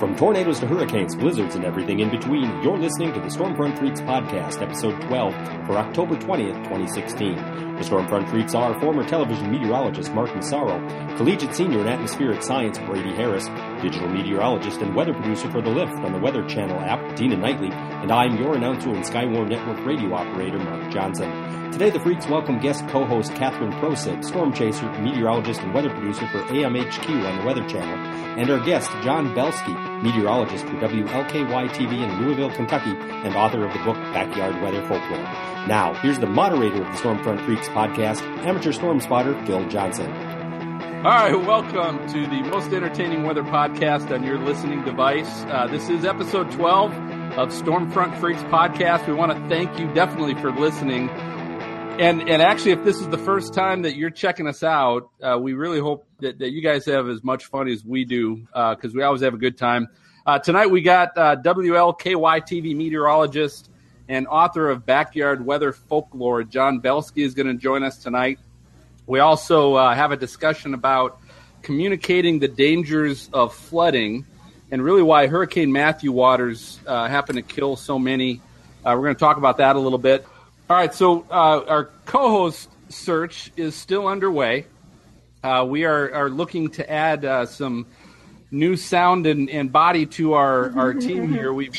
From tornadoes to hurricanes, blizzards, and everything in between, you're listening to the Stormfront Freaks Podcast, Episode 12, for October 20th, 2016. The Stormfront Freaks are former television meteorologist Mark Massaro, collegiate senior in atmospheric science Brady Harris, digital meteorologist and weather producer for The Lift on the Weather Channel app Dina Knightley, and I'm your announcer and Skywarn Network radio operator Mark Johnson. Today, the Freaks welcome guest co-host Catherine Prociv, storm chaser, meteorologist, and weather producer for AMHQ on the Weather Channel, and our guest John Belski, meteorologist for WLKY TV in Louisville, Kentucky, and author of the book Backyard Weather Folklore. Now, here's the moderator of the Stormfront Freaks podcast, amateur storm spotter Phil Johnson. All right, welcome to the most entertaining weather podcast on your listening device. Uh, this is episode 12 of Stormfront Freaks podcast. We want to thank you definitely for listening. And and actually, if this is the first time that you're checking us out, uh, we really hope that, that you guys have as much fun as we do because uh, we always have a good time. Uh, tonight we got uh, WLKY TV meteorologist and author of Backyard Weather Folklore, John Belski, is going to join us tonight. We also uh, have a discussion about communicating the dangers of flooding and really why Hurricane Matthew waters uh, happen to kill so many. we're going to talk about that a little bit. All right, so uh, our co-host search is still underway. Uh, we are, are looking to add uh, some new sound and, and body to our, our team here. We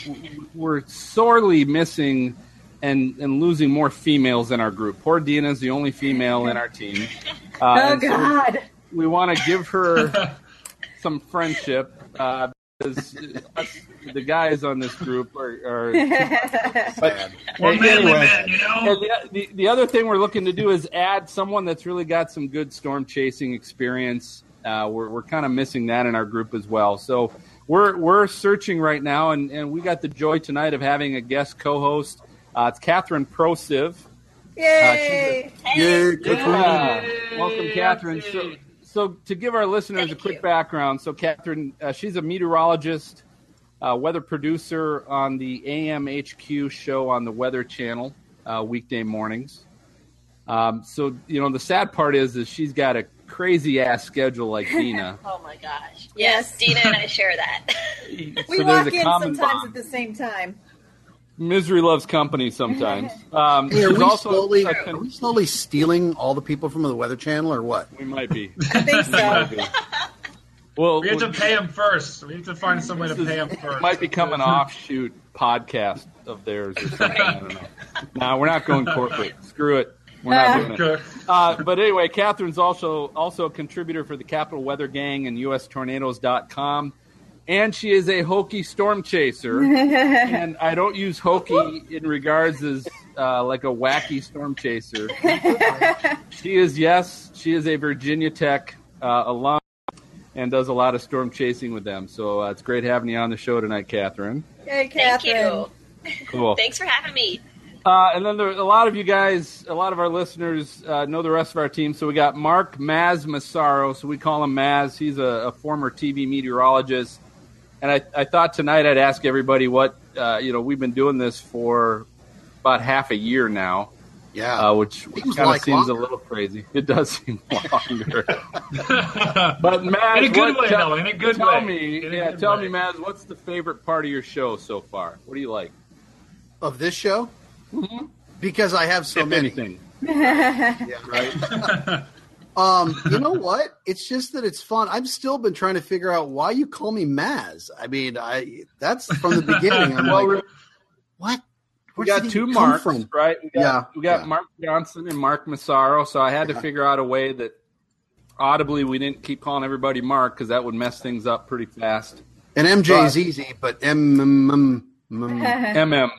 we're sorely missing and, and losing more females in our group. Poor Dina is the only female in our team. oh God! So we, we want to give her some friendship. Uh, because the guys on this group are. are but, we're manly men, you know. The, the, the, other thing we're looking to do is add someone that's really got some good storm chasing experience. Uh, we're we're kind of missing that in our group as well. So we're we're searching right now, and, and we got the joy tonight of having a guest co-host. Uh, it's Catherine Prociv. Yay! Uh, Yay! Yeah. Welcome, Catherine. So, so to give our listeners Thank a quick you. background, so Catherine, uh, she's a meteorologist, uh, weather producer on the AMHQ show on the Weather Channel uh, weekday mornings. Um, so you know the sad part is is she's got a crazy ass schedule like Dina. oh my gosh! Yes, Dina and I share that. we so walk in common sometimes bond. at the same time. Misery loves company sometimes. Um, Hey, are we also slowly a are we slowly stealing all the people from the Weather Channel or what? we might be. I think so. Well, We have to pay him first. We have to find some way to This pay him is- first. might become an offshoot podcast of theirs or something. I don't know. No, we're not going corporate. Screw it. We're not doing it. Uh, but anyway, Catherine's also also a contributor for the Capital Weather Gang and USTornadoes.com. And she is a Hokie storm chaser. and I don't use hokey in regards as uh, like a wacky storm chaser. she is, yes, she is a Virginia Tech uh, alum and does a lot of storm chasing with them. So uh, it's great having you on the show tonight, Catherine. Hey, Thank Catherine. you. Cool. Thanks for having me. Uh, and then there, a lot of you guys, a lot of our listeners uh, know the rest of our team. So we got Mark Maz Massaro. So we call him Maz. He's a, a former TV meteorologist. And I, I thought tonight I'd ask everybody what, uh, you know, we've been doing this for about half a year now, Yeah. uh, which, which kind of like seems longer. a little crazy. It does seem longer. but Maz, In a good what- way, tell, though, in a good tell way. me, In yeah, tell way. me, Maz, what's the favorite part of your show so far? What do you like? of this show? Because I have so if many. anything. Yeah, right. Um, you know what? It's just that it's fun. I've still been trying to figure out why you call me Maz. I mean, I that's from the beginning. I'm Well, like, what? We Where'd got two marks, from? right? We got, Yeah, we got yeah. Mark Johnson and Mark Massaro. So I had to figure out a way that audibly we didn't keep calling everybody Mark because that would mess things up pretty fast. And MJ is easy, but M M M. M- MM,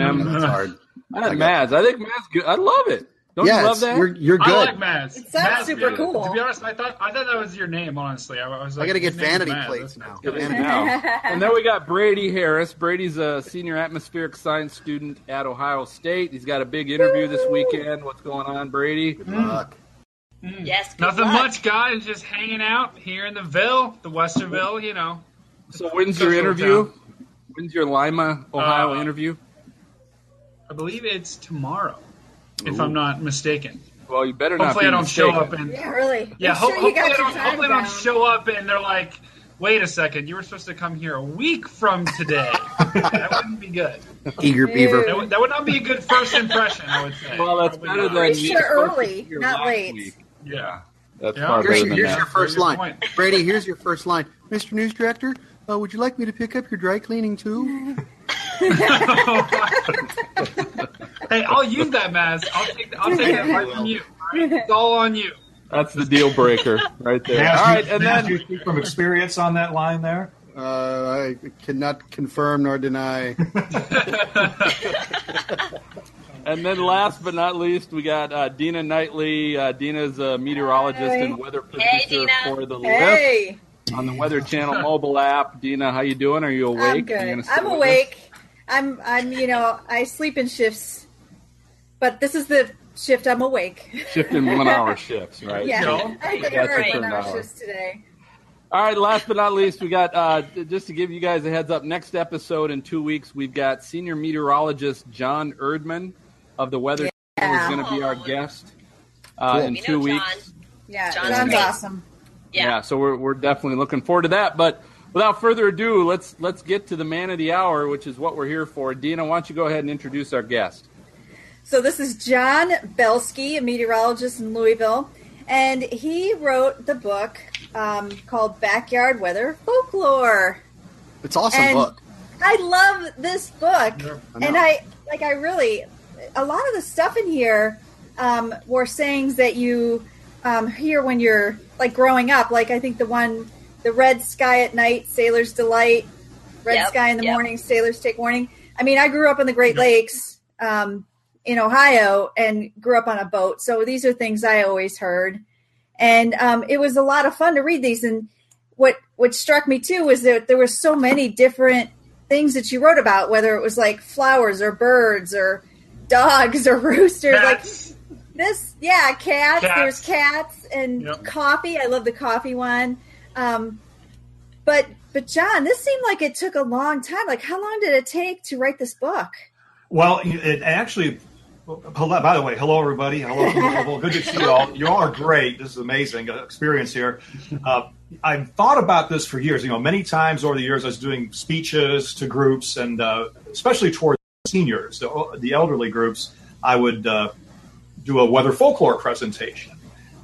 M. That's hard. I I like Maz. I think Maz good. I love it. Don't yeah, you love that? You're, you're I good. like Maz. It sounds Maz, super cool. To be honest, I thought I thought that was your name. Honestly, I was. Like, I got to get his name is vanity plates now. It is Vanity- now. and then we got Brady Harris. Brady's a senior atmospheric science student at Ohio State. He's got a big interview this weekend. What's going on, Brady? Good luck. Yes. good Nothing luck. much, guys. Just hanging out here in the Ville, the Westerville. You know. So when's your interview? town. When's your Lima, Ohio Uh, interview? I believe it's tomorrow, if Ooh. I'm not mistaken. Well, you better not. Hopefully, I don't show up and Yeah, really. yeah. Ho- sure hopefully, I don't, hopefully I don't show up and they're like, wait a second, you were supposed to come here a week from today. that wouldn't be good. Eager beaver. That would, that would not be a good first impression, I would say. Well, that's Probably better not. than you sure supposed early, not late. week. Yeah. That's Yeah. far Here's, than here's that. your first Very line. point. Brady, here's your first line. Mr. News Director, uh, would you like me to pick up your dry cleaning too? hey, I'll use that, Maz. I'll take I'll take that right from you. all right? It's all on you. That's the deal breaker right there. Maz, All right, you, and then you speak from experience on that line there. Uh, I cannot confirm nor deny. and then last but not least, we got uh, Dina Knightley. Uh, Dina's a meteorologist Hi. and weather producer Hey, for the Lift on the Weather Channel mobile app. Dina, how you doing? Are you awake? I'm good. I'm with us? awake. I'm I'm you know I sleep in shifts, but this is the shift I'm awake. Shifting one-hour shifts, right? Yeah, No. I think That's we're a in turned our hour. shifts today. All right, last but not least, we got uh, just to give you guys a heads up. Next episode in two weeks, we've got senior meteorologist Jon Erdman of the Weather Channel is going to be our guest uh, in We know two John. weeks. Yeah, John's John's great. awesome. Yeah. so we're we're definitely looking forward to that. But without further ado, let's let's get to the man of the hour, which is what we're here for. Dina, why don't you go ahead and introduce our guest? So this is John Belski, a meteorologist in Louisville, and he wrote the book um, called Backyard Weather Folklore. It's an awesome And- book. I love this book, I and I like. I really, a lot of the stuff in here um, were sayings that you um, hear when you're like growing up. Like I think the one, the red sky at night, sailor's delight. Red Yep, sky in the yep. morning, sailors take warning. I mean, I grew up in the Great Lakes um, in Ohio and grew up on a boat, so these are things I always heard, and um, it was a lot of fun to read these. And what what struck me too was that there were so many different things that you wrote about, whether it was like flowers or birds or dogs or roosters, like this. Yeah, cats. Cats. There's cats and Yep. coffee. I love the coffee one. Um, but but John, this seemed like it took a long time. Like, how long did it take to write this book? Well, it actually. Hello, by the way, hello everybody. Hello, hello, good to see you all. You all are great. This is amazing experience here. Uh, I've thought about this for years. You know, many times over the years, I was doing speeches to groups, and uh, especially towards seniors, the, the elderly groups. I would uh, do a weather folklore presentation,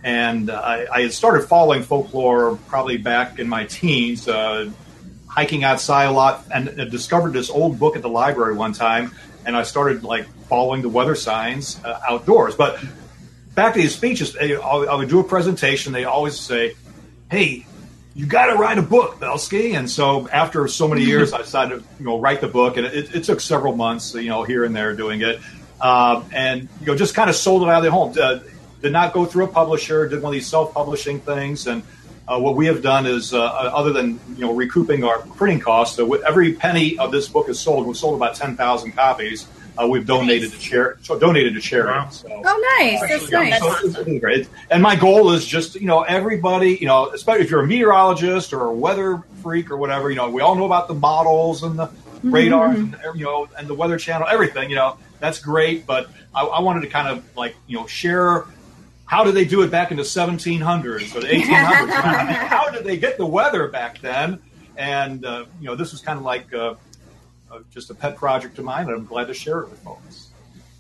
and I, I had started following folklore probably back in my teens. Uh, hiking outside a lot and discovered this old book at the library one time and i started like following the weather signs uh, outdoors. But back to these speeches I, I would do a presentation they always say hey you got to write a book Belski. And so after so many years i decided to you know write the book and it, it took several months you know here and there doing it. Um, and you know just kind of sold it out of the home. Uh, did not go through a publisher did one of these self-publishing things and uh, what we have done is, uh, other than you know recouping our printing costs, uh, every penny of this book is sold. We've sold about ten thousand copies. Uh, we've donated to share, so donated to charity. Wow. So, Oh, nice. That's yeah, nice. so it's- it's great. And my goal is just you know everybody you know, especially if you're a meteorologist or a weather freak or whatever. You know, we all know about the models and the radars and you know and the weather channel, everything. You know, that's great. But I, I wanted to kind of like you know share how did they do it back in the 1700s or the 1800s? how did they get the weather back then? And uh, you know, this was kind of like uh, uh, just a pet project of mine, and I'm glad to share it with folks.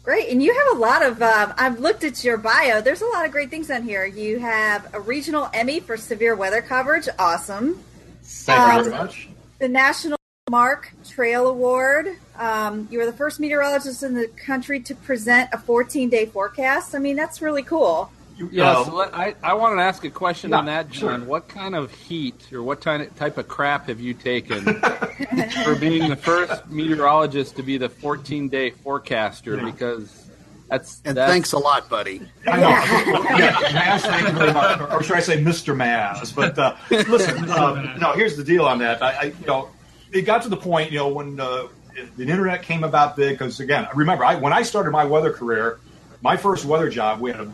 Great. And you have a lot of, um, I've looked at your bio. There's a lot of great things on here. You have a regional Emmy for severe weather coverage. Awesome. Thank you Um, very much. The National Mark Trail Award. Um, you were the first meteorologist in the country to present a 14 day forecast. I mean, that's really cool. You- Yeah, uh, so let, I, I want to ask a question Yeah, on that, John. sure. What kind of heat or what kind of, type of crap have you taken for being the first meteorologist to be the 14 day forecaster? Yeah. Because that's And that's, thanks a lot, buddy. I know. yeah, Maz, thank you very much. Or, or should I say Mr. Maz? But uh, listen, uh, no, here's the deal on that. I, I, you know, it got to the point, you know, when uh, the internet came about big, because again, remember, I, when I started my weather career, my first weather job, we had a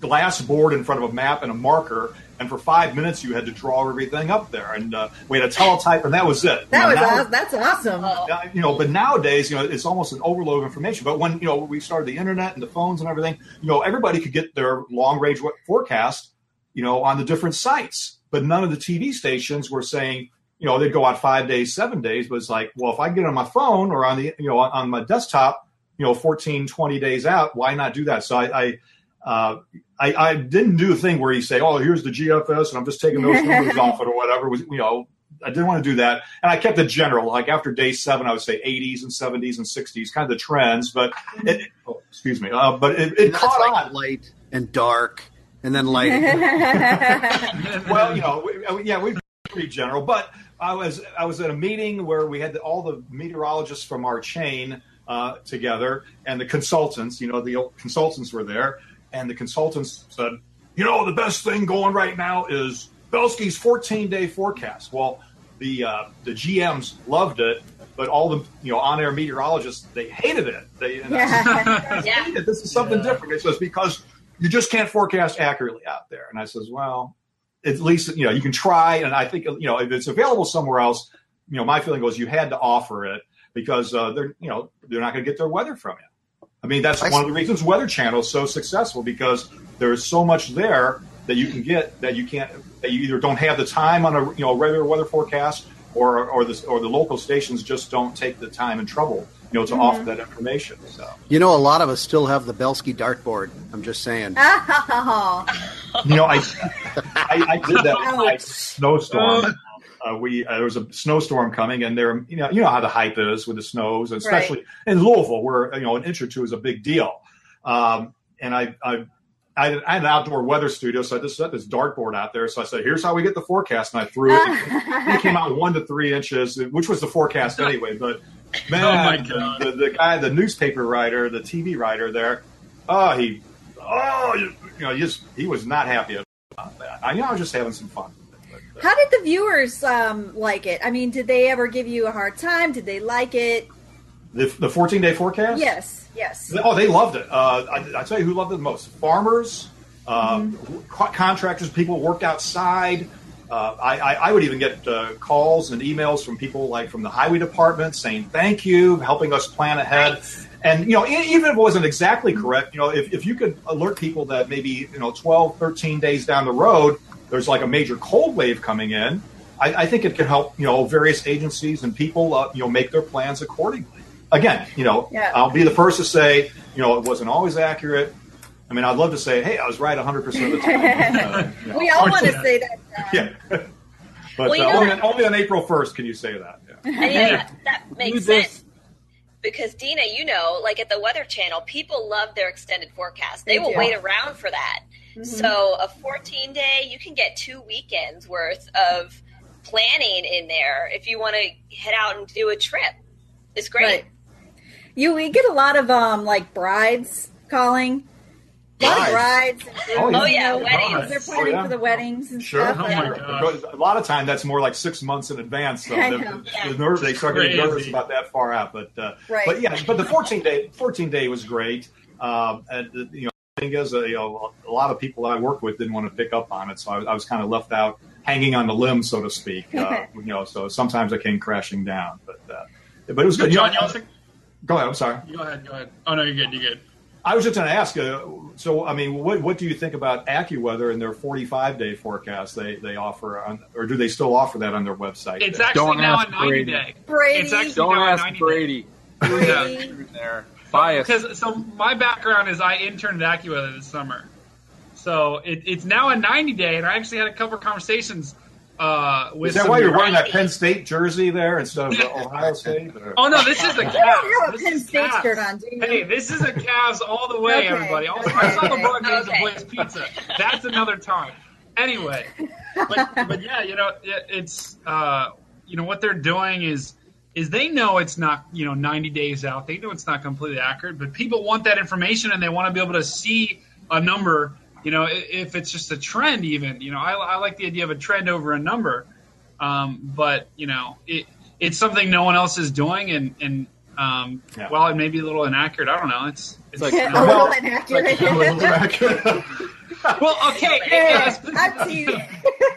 glass board in front of a map and a marker, and for five minutes you had to draw everything up there, and uh, we had a teletype, and that was it. That You know, was now- aw- that's awesome. uh, you know, but nowadays, you know, it's almost an overload of information. But when you know we started the internet and the phones and everything, you know, everybody could get their long range forecast, you know, on the different sites. But none of the TV stations were saying you know, they'd go out five days, seven days, but it's like, well, if I get on my phone or on the, you know, on, on my desktop, you know, 14, 20 days out, why not do that? So I, I, uh, I, I didn't do a thing where you say, oh, here's the GFS and I'm just taking those numbers off it or whatever. Was, you know, I didn't want to do that. And I kept it general. Like after day seven, I would say 80s and 70s and 60s, kind of the trends. But it, oh, excuse me. Uh, but it, it caught like on. light and dark, and then light. well, you know, we, uh, yeah, we're pretty general. But I was I was at a meeting where we had the, all the meteorologists from our chain uh, together, and the consultants. You know, the consultants were there, and the consultants said, you know, the best thing going right now is Belski's 14 day forecast. Well, the uh, the GMs loved it. But all the you know on air meteorologists they hated it. They and I said, Yeah. it. This is something different. It says because you just can't forecast accurately out there. And I says, well, at least you know you can try. And I think you know if it's available somewhere else, you know my feeling was you had to offer it because uh, they're you know they're not going to get their weather from you. I mean that's I one of the reasons Weather Channel is so successful because there is so much there that you can get that you can't that you either don't have the time on a you know regular weather forecast or or the or the local stations just don't take the time and trouble you know to mm-hmm. offer that information. So. You know, a lot of us still have the Belski dartboard. I'm just saying. Oh, You know, I I, I did that with my snowstorm. Uh, we uh, there was a snowstorm coming, and there, you know, you know how the hype is with the snows, and especially in Louisville, where you know an inch or two is a big deal. Um, and I, I, I had, an outdoor weather studio, so I just set this dartboard out there. So I said, "Here's how we get the forecast," and I threw it. it came out one to three inches, which was the forecast anyway. But man, Oh, my God. The, the guy, the newspaper writer, the TV writer there, oh, he, oh, you, you know, just he was not happy about that. I, you know, I was just having some fun. How did the viewers um, like it? I mean, did they ever give you a hard time? Did they like it? the the 14 day forecast? Yes, yes. Oh, they loved it. Uh, I, I tell you who loved it the most: farmers, uh, Mm-hmm. contractors, people worked outside. Uh, I, I, I would even get uh, calls and emails from people like from the highway department saying thank you, helping us plan ahead. Nice. And you know, even if it wasn't exactly correct, you know, if, if you could alert people that maybe you know 12, 13 days down the road, there's like a major cold wave coming in. I, I think it could help you know various agencies and people uh, you know make their plans accordingly. Again, you know, Yeah. I'll be the first to say you know it wasn't always accurate. I mean, I'd love to say, hey, I was right 100 percent of the time. Uh, you know. We all want to say that. uh, yeah. But Well, uh, only, on, only on April 1st can you say that. Yeah. And you know, Yeah. that, that makes sense. Because Dina, you know, like at the Weather Channel, people love their extended forecast. They, They will do. wait around for that. Mm-hmm. So a 14 day, you can get two weekends worth of planning in there if you want to head out and do a trip. It's great. Right. You we get a lot of um like brides calling. A lot of brides. And Oh, yeah. Oh, yeah, weddings. They're planning Oh, yeah. for the weddings and Sure. stuff. Oh, yeah. my God. A lot of time that's more like six months in advance. So I they're- know. they're nerv- they start getting Crazy. nervous about that far out. But uh, Right. but yeah, but the 14 day 14 day was great. Um, and you know, the thing is, uh, you know, a lot of people that I worked with didn't want to pick up on it, so I, I was kind of left out, hanging on the limb, so to speak. Uh, you know, so sometimes I came crashing down. But uh, but it was good. John, know, you also, go ahead. I'm sorry. go ahead, go ahead. Oh no, you're good, you're good. I was just going to ask. Uh, so, I mean, what what do you think about AccuWeather and their 45 day forecast they they offer, on, or do they still offer that on their website? It's actually Don't now ask a 90 Brady. day. Brady. It's actually Don't now a ask 90 Brady. Brady. In there. Bias. Because so my background is I interned at AccuWeather this summer, so it, it's now a 90 day, and I actually had a couple of conversations uh, with. Is that why you're wearing that Penn State jersey there instead of Ohio State? or- Oh no, this is the You have a Penn State Cavs. shirt on, do you? Hey, this is a Cavs all the way, Okay, everybody. Also, okay, I saw the okay. Broad Guys Okay. and Pizza. That's another time. Anyway, but, but yeah, you know, it, it's uh, you know what they're doing is is they know it's not you know 90 days out. They know it's not completely accurate, but people want that information and they want to be able to see a number. You know, if it's just a trend, even you know, I, I like the idea of a trend over a number. Um, but you know, it it's something no one else is doing, and and um, Yeah. while it may be a little inaccurate, I don't know. It's it's like- a Well, little inaccurate. well, okay. Hey, guys, I'm teasing.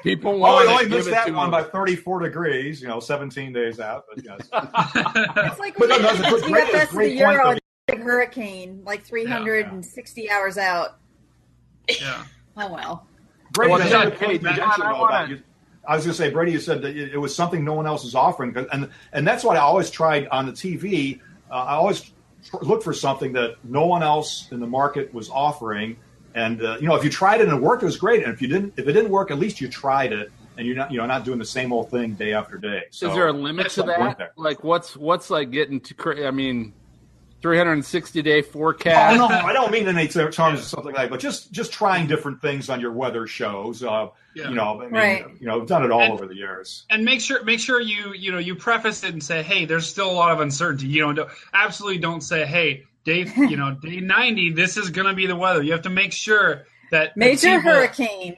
People Oh, want I only give missed that one them. by 34 degrees, you know, 17 days out. But yes. It's like But when no, that's a get great- GFS of the great point, Euro though. and big hurricane, like 360 hours out. yeah. Oh well. Great. Well, that's yeah, a good hey, point John, mentioned, I though, wanna- you- I was going to say, Brady, you said that it, it was something no one else is offering, 'cause- and and that's what I always tried on the TV. Uh, I always tr- look for something that no one else in the market was offering, and uh, you know, if you tried it and it worked, it was great. And if you didn't, if it didn't work, at least you tried it, and you're not, you know, not doing the same old thing day after day. So Is there a limit to that? Like, what's what's like getting to? cra- I mean, 360 day forecast. Oh forecast. no, I don't mean in any terms of something like, that, but just just trying different things on your weather shows. Uh, Yeah. You know, I mean, Right. you know, I've done it all And- over the years. and make sure make sure you you know you preface it and say hey there's still a lot of uncertainty you know don't, absolutely don't say hey day you know day 90 this is going to be the weather you have to make sure that Major people- hurricane.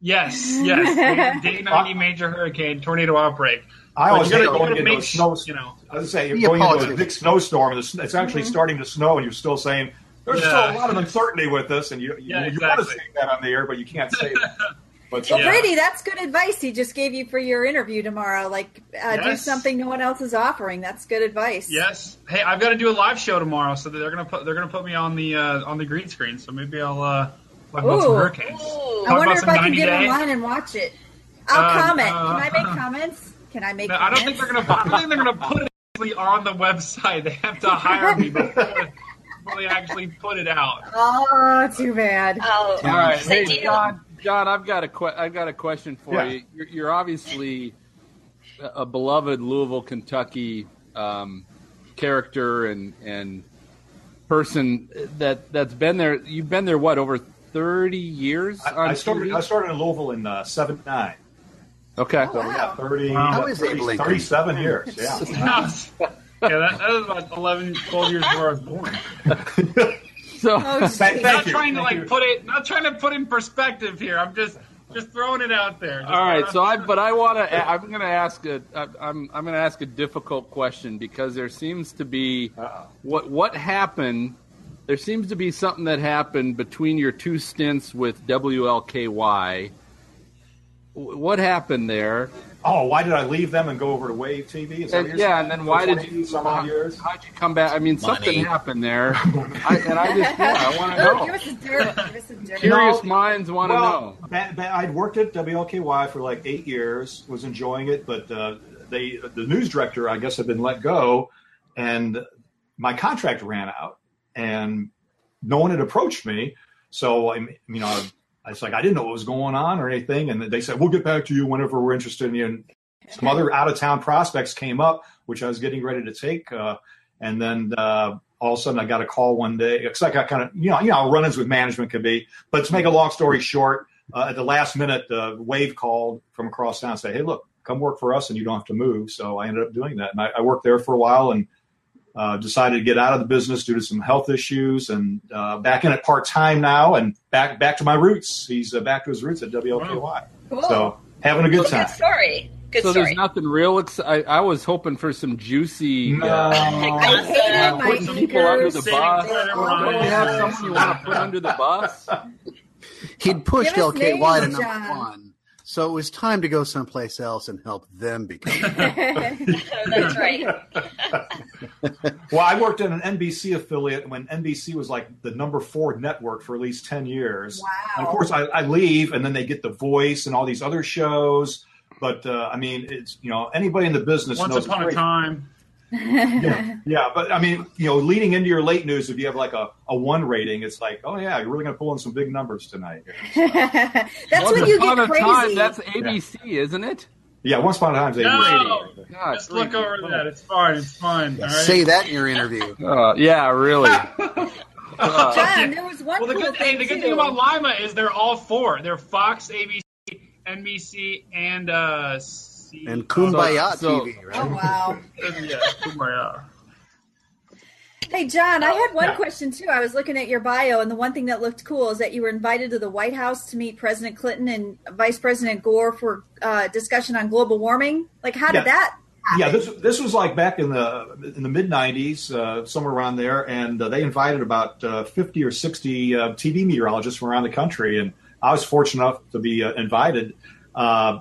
yes yes day, day 90 major hurricane tornado outbreak I But always you gotta- you going into a snow. you know I was say you're Be a going into a big snowstorm. and It's it's actually mm-hmm. starting to snow, and you're still saying there's Yeah. still a lot of uncertainty with this, and you you, Yeah, you want to say that on the air, but you can't say it. But Well, Yeah. Brady, that's good advice he just gave you for your interview tomorrow. Like, uh, do something no one else is offering. That's good advice. yes hey i've got to do a live show tomorrow so they're going to put they're going to put me on the uh, on the green screen so maybe i'll uh talk about some hurricanes Ooh. I wonder if I can get day. online and watch it. I'll Uh, comment. uh, Can I make comments? Can I make No, I comments? don't think they're gonna. I don't think they're gonna put it actually on the website. They have to hire me before, before they actually put it out. Oh, too bad. Oh, All right, so hey John. John, I've got a que- I've got a question for Yeah. you. You're, you're obviously a a beloved Louisville, Kentucky um, character and and person that that's been there. You've been there what over thirty years? I, I started TV? I started in Louisville in uh, seven nine. Okay. So yeah, 30, Wow. 30 Abe Lincoln? 37 years. Yeah. yeah, that, that was about 11, 12 years before I was born. So Oh, Thank- thank Not you. trying to like put it. Not trying to put in perspective here. I'm just just throwing it out there. Just All right, so I but I want to. I'm going to ask a. I'm I'm going to ask a difficult question because there seems to be Uh-oh. what what happened. There seems to be something that happened between your two stints with WLKY. What happened there? Oh, why did I leave them and go over to Wave TV? Is And, yeah, and then why did you? some odd years? How'd you come back? I mean, something happened there, I, and I just yeah, I want to give know. us a dirt. Give us a dirt. Curious No. minds want to well, know. ba- ba- I'd worked at WLKY for like eight years, was enjoying it, but uh, they the news director, I guess, had been let go, and my contract ran out, and no one had approached me. So I, mean, you know, I was like, I didn't know what was going on or anything, and they said we'll get back to you whenever we're interested in you. And some other out of town prospects came up, which I was getting ready to take, uh, and then. Uh, all of a sudden, I got a call one day. It's like I kind of, you know, you know, how run-ins with management could be. But to make a long story short, uh, at the last minute, Wave called from across town and said, "Hey, look, come work for us, and you don't have to move." So I ended up doing that, and I, I worked there for a while, and uh, decided to get out of the business due to some health issues, and uh, back in it part time now, and back back to my roots. He's uh, back to his roots at WLKY. Cool. So having a good Well, time. good story. Good so story. there's nothing real. Ex- I, I was hoping for some juicy. No. uh, I hate. My putting people under the bus. Saving Don't you have someone you want to put under the bus? He'd pushed Give LKY to number one. So it was time to go someplace else and help them become. That's right. Well, I worked at an NBC affiliate when NBC was like the number four network for at least 10 years. Wow. And of course, I, I leave and then they get The Voice and all these other shows. But uh, I mean, it's, you know, anybody in the business Once knows Once upon a great. time. Yeah, yeah, but I mean, you know, leading into your late news, if you have like a, a one rating, it's like, oh, yeah, you're really going to pull in some big numbers tonight. that's Once when you upon get a crazy. time, that's ABC, isn't it? Yeah, once upon a time, they No, God, just look over that. It's fine. It's fine. All right. Say that in your interview. Uh, yeah, really. Uh, John, there was one Well, the cool good, hey, thing the good thing about Lima is they're all four. They're Fox, ABC, NBC, and uh, C- And Kumbaya So- TV, right? Oh right? wow. yeah, Kumbaya. Hey John, I had one Yeah. question too. I was looking at your bio, and the one thing that looked cool is that you were invited to the White House to meet President Clinton and Vice President Gore for uh, discussion on global warming. Like, how Yeah. did that? Yeah, this this was like back in the in the mid '90s, uh, somewhere around there, and uh, they invited about uh, 50 or 60 uh, TV meteorologists from around the country, and I was fortunate enough to be uh, invited. Uh,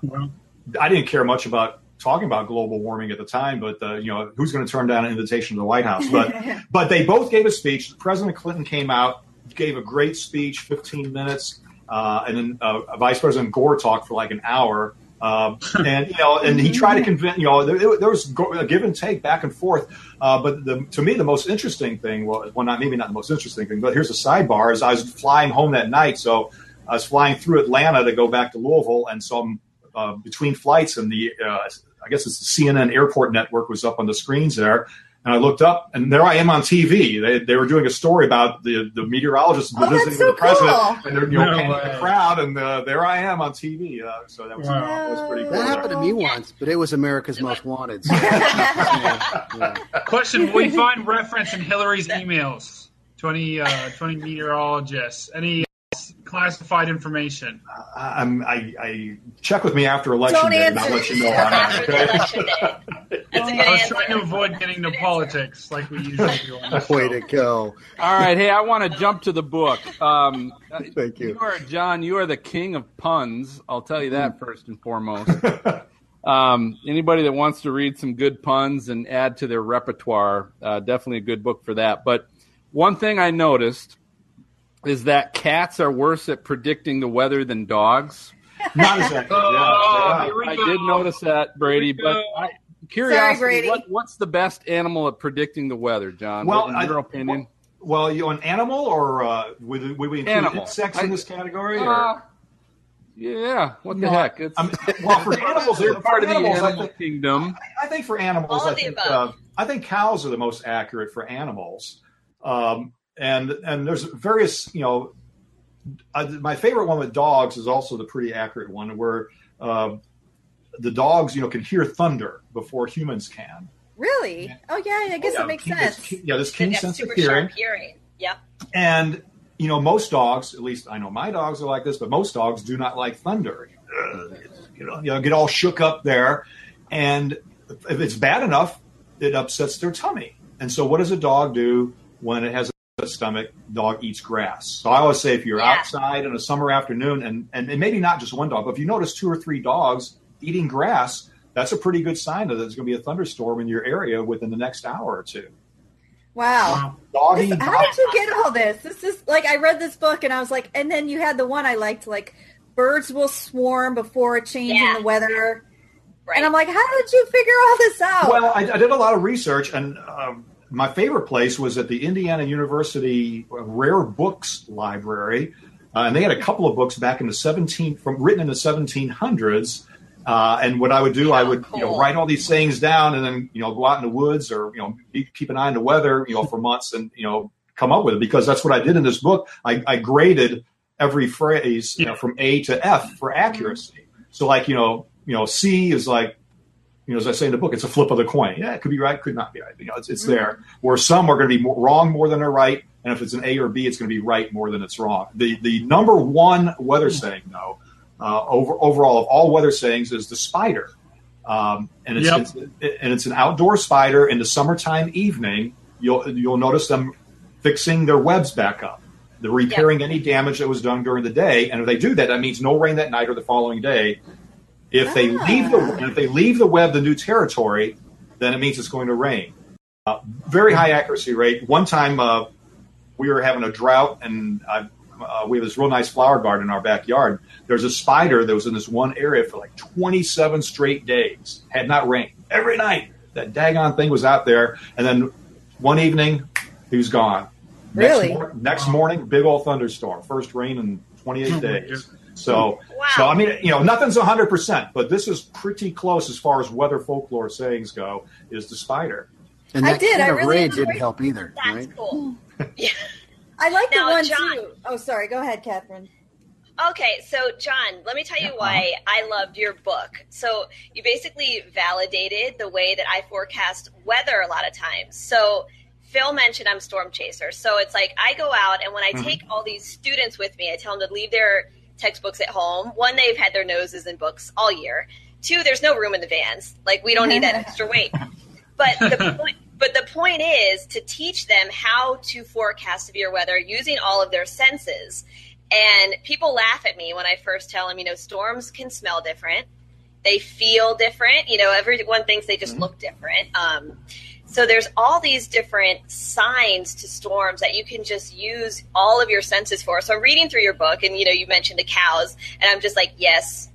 I didn't care much about talking about global warming at the time, but uh, you know, who's going to turn down an invitation to the White House? But but they both gave a speech. President Clinton came out, gave a great speech, 15 minutes, uh, and then uh, Vice President Gore talked for like an hour. Um, and you know, and he tried to convince you know there, there was a give and take back and forth. Uh, but the, to me, the most interesting thing was well, not maybe not the most interesting thing, but here's a sidebar: is I was flying home that night, so I was flying through Atlanta to go back to Louisville, and so I'm uh, between flights, and the uh, I guess it's the CNN airport network was up on the screens there. And I looked up, and there I am on TV. They, they were doing a story about the the meteorologist Oh, visiting so the president, cool. and they're you know No the crowd, and uh, there I am on TV. Uh, so that was, Wow. that was pretty cool. That happened to me once, but it was America's Most Wanted. So, yeah, yeah. Question: Will we find reference in Hillary's emails to any uh, to any meteorologists? Any classified information? I, I'm, I, I check with me after election Don't day, and I'll let you know on that. After the Okay? election day. That's a good I was trying to avoid getting into politics like we usually do. On this Way show. to go! All right, hey, I want to jump to the book. Um, Thank you. You are John. You are the king of puns. I'll tell you that first and foremost. Um, anybody that wants to read some good puns and add to their repertoire, uh, definitely a good book for that. But one thing I noticed is that cats are worse at predicting the weather than dogs. Not exactly. Oh, Yeah, I did notice that, Brady. we But. I, curiosity, Brady. What, what's the best animal at predicting the weather, John? Well, in I- your opinion? Well, you an animal, or uh, would, would we include Animal. insects I- in this category? Or? Uh, yeah. What the No, heck? It's I mean, well, for animals, they're part of the animals, I animal think, kingdom. I think for animals, I think, uh, I think cows are the most accurate for animals. Um, and and there's various, you know, uh, my favorite one with dogs is also the pretty accurate one, where uh, the dogs, you know, can hear thunder before humans can. Really? Oh yeah, I guess yeah, that makes this sense. keen- yeah, this keen sense of hearing. sharp hearing. Yeah. And you know, most dogs, at least I know my dogs are like this, but most dogs do not like thunder. You know, you know, get all shook up there, and if it's bad enough, it upsets their tummy. And so, what does a dog do when it has a stomach? Dog eats grass. So I always say, if you're Yeah. outside on a summer afternoon, and, and and maybe not just one dog, but if you notice two or three dogs eating grass, that's a pretty good sign that there's going to be a thunderstorm in your area within the next hour or two. Wow. Doggy, This- how did you get all this? This is like I read this book and I was like, and then you had the one I liked, like birds will swarm before a change Yeah. in the weather, Right. and I'm like, how did you figure all this out? Well, I, I did a lot of research, and um, my favorite place was at the Indiana University Rare Books Library, uh, and they had a couple of books back in the 17 from written in the 1700s. Uh, and what I would do, I would you know write all these things down, and then you know go out in the woods or you know be- keep an eye on the weather, you know, for months, and you know come up with it because that's what I did in this book. I, I graded every phrase you know, from A to F for accuracy. So like you know you know C is like you know, as I say in the book, it's a flip of the coin. Yeah, it could be right, could not be right. You know, it's, it's there. Where some are going to be more, wrong more than they're right, and if it's an A or B, it's going to be right more than it's wrong. The the number one weather saying, though, uh, over overall of all weather sayings, is the spider, um, and it's, Yep. it's and it's an outdoor spider in the summertime evening. You'll you'll notice them fixing their webs back up. They're repairing any damage that was done during the day, and if they do that, that means no rain that night or the following day. If they Ah. leave the if they leave the web the new territory, then it means it's going to rain. Uh, very high accuracy rate. One time uh, we were having a drought, and I, uh, we have this real nice flower garden in our backyard. There's a spider that was in this one area for like 27 straight days. Had not rained every night. That daggone thing was out there, and then one evening he was gone. Really? Next, mor- next morning, big old thunderstorm. First rain in 28 Oh days. Goodness. So, Wow. so I mean, you know, nothing's 100, percent but this is pretty close as far as weather folklore sayings go. Is the spider? And I that did, kind I of really raid didn't help either, That's right? cool. Yeah. I like the one John- too. Oh, sorry. Go ahead, Catherine. Okay, so John, let me tell you uh-huh. why I loved your book. So you basically validated the way that I forecast weather a lot of times. So Phil mentioned I'm storm chaser. So it's like I go out and when I mm-hmm. take all these students with me, I tell them to leave their textbooks at home. One, they've had their noses in books all year. Two, there's no room in the vans. Like we don't need that extra weight. But the point but the point is to teach them how to forecast severe weather using all of their senses. And people laugh at me when I first tell them, you know, storms can smell different. They feel different. You know, everyone thinks they just look different. Um, so there's all these different signs to storms that you can just use all of your senses for. So I'm reading through your book, and you know, you mentioned the cows, and I'm just like, yes,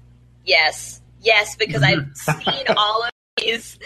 yes, Yes, because I've seen all of these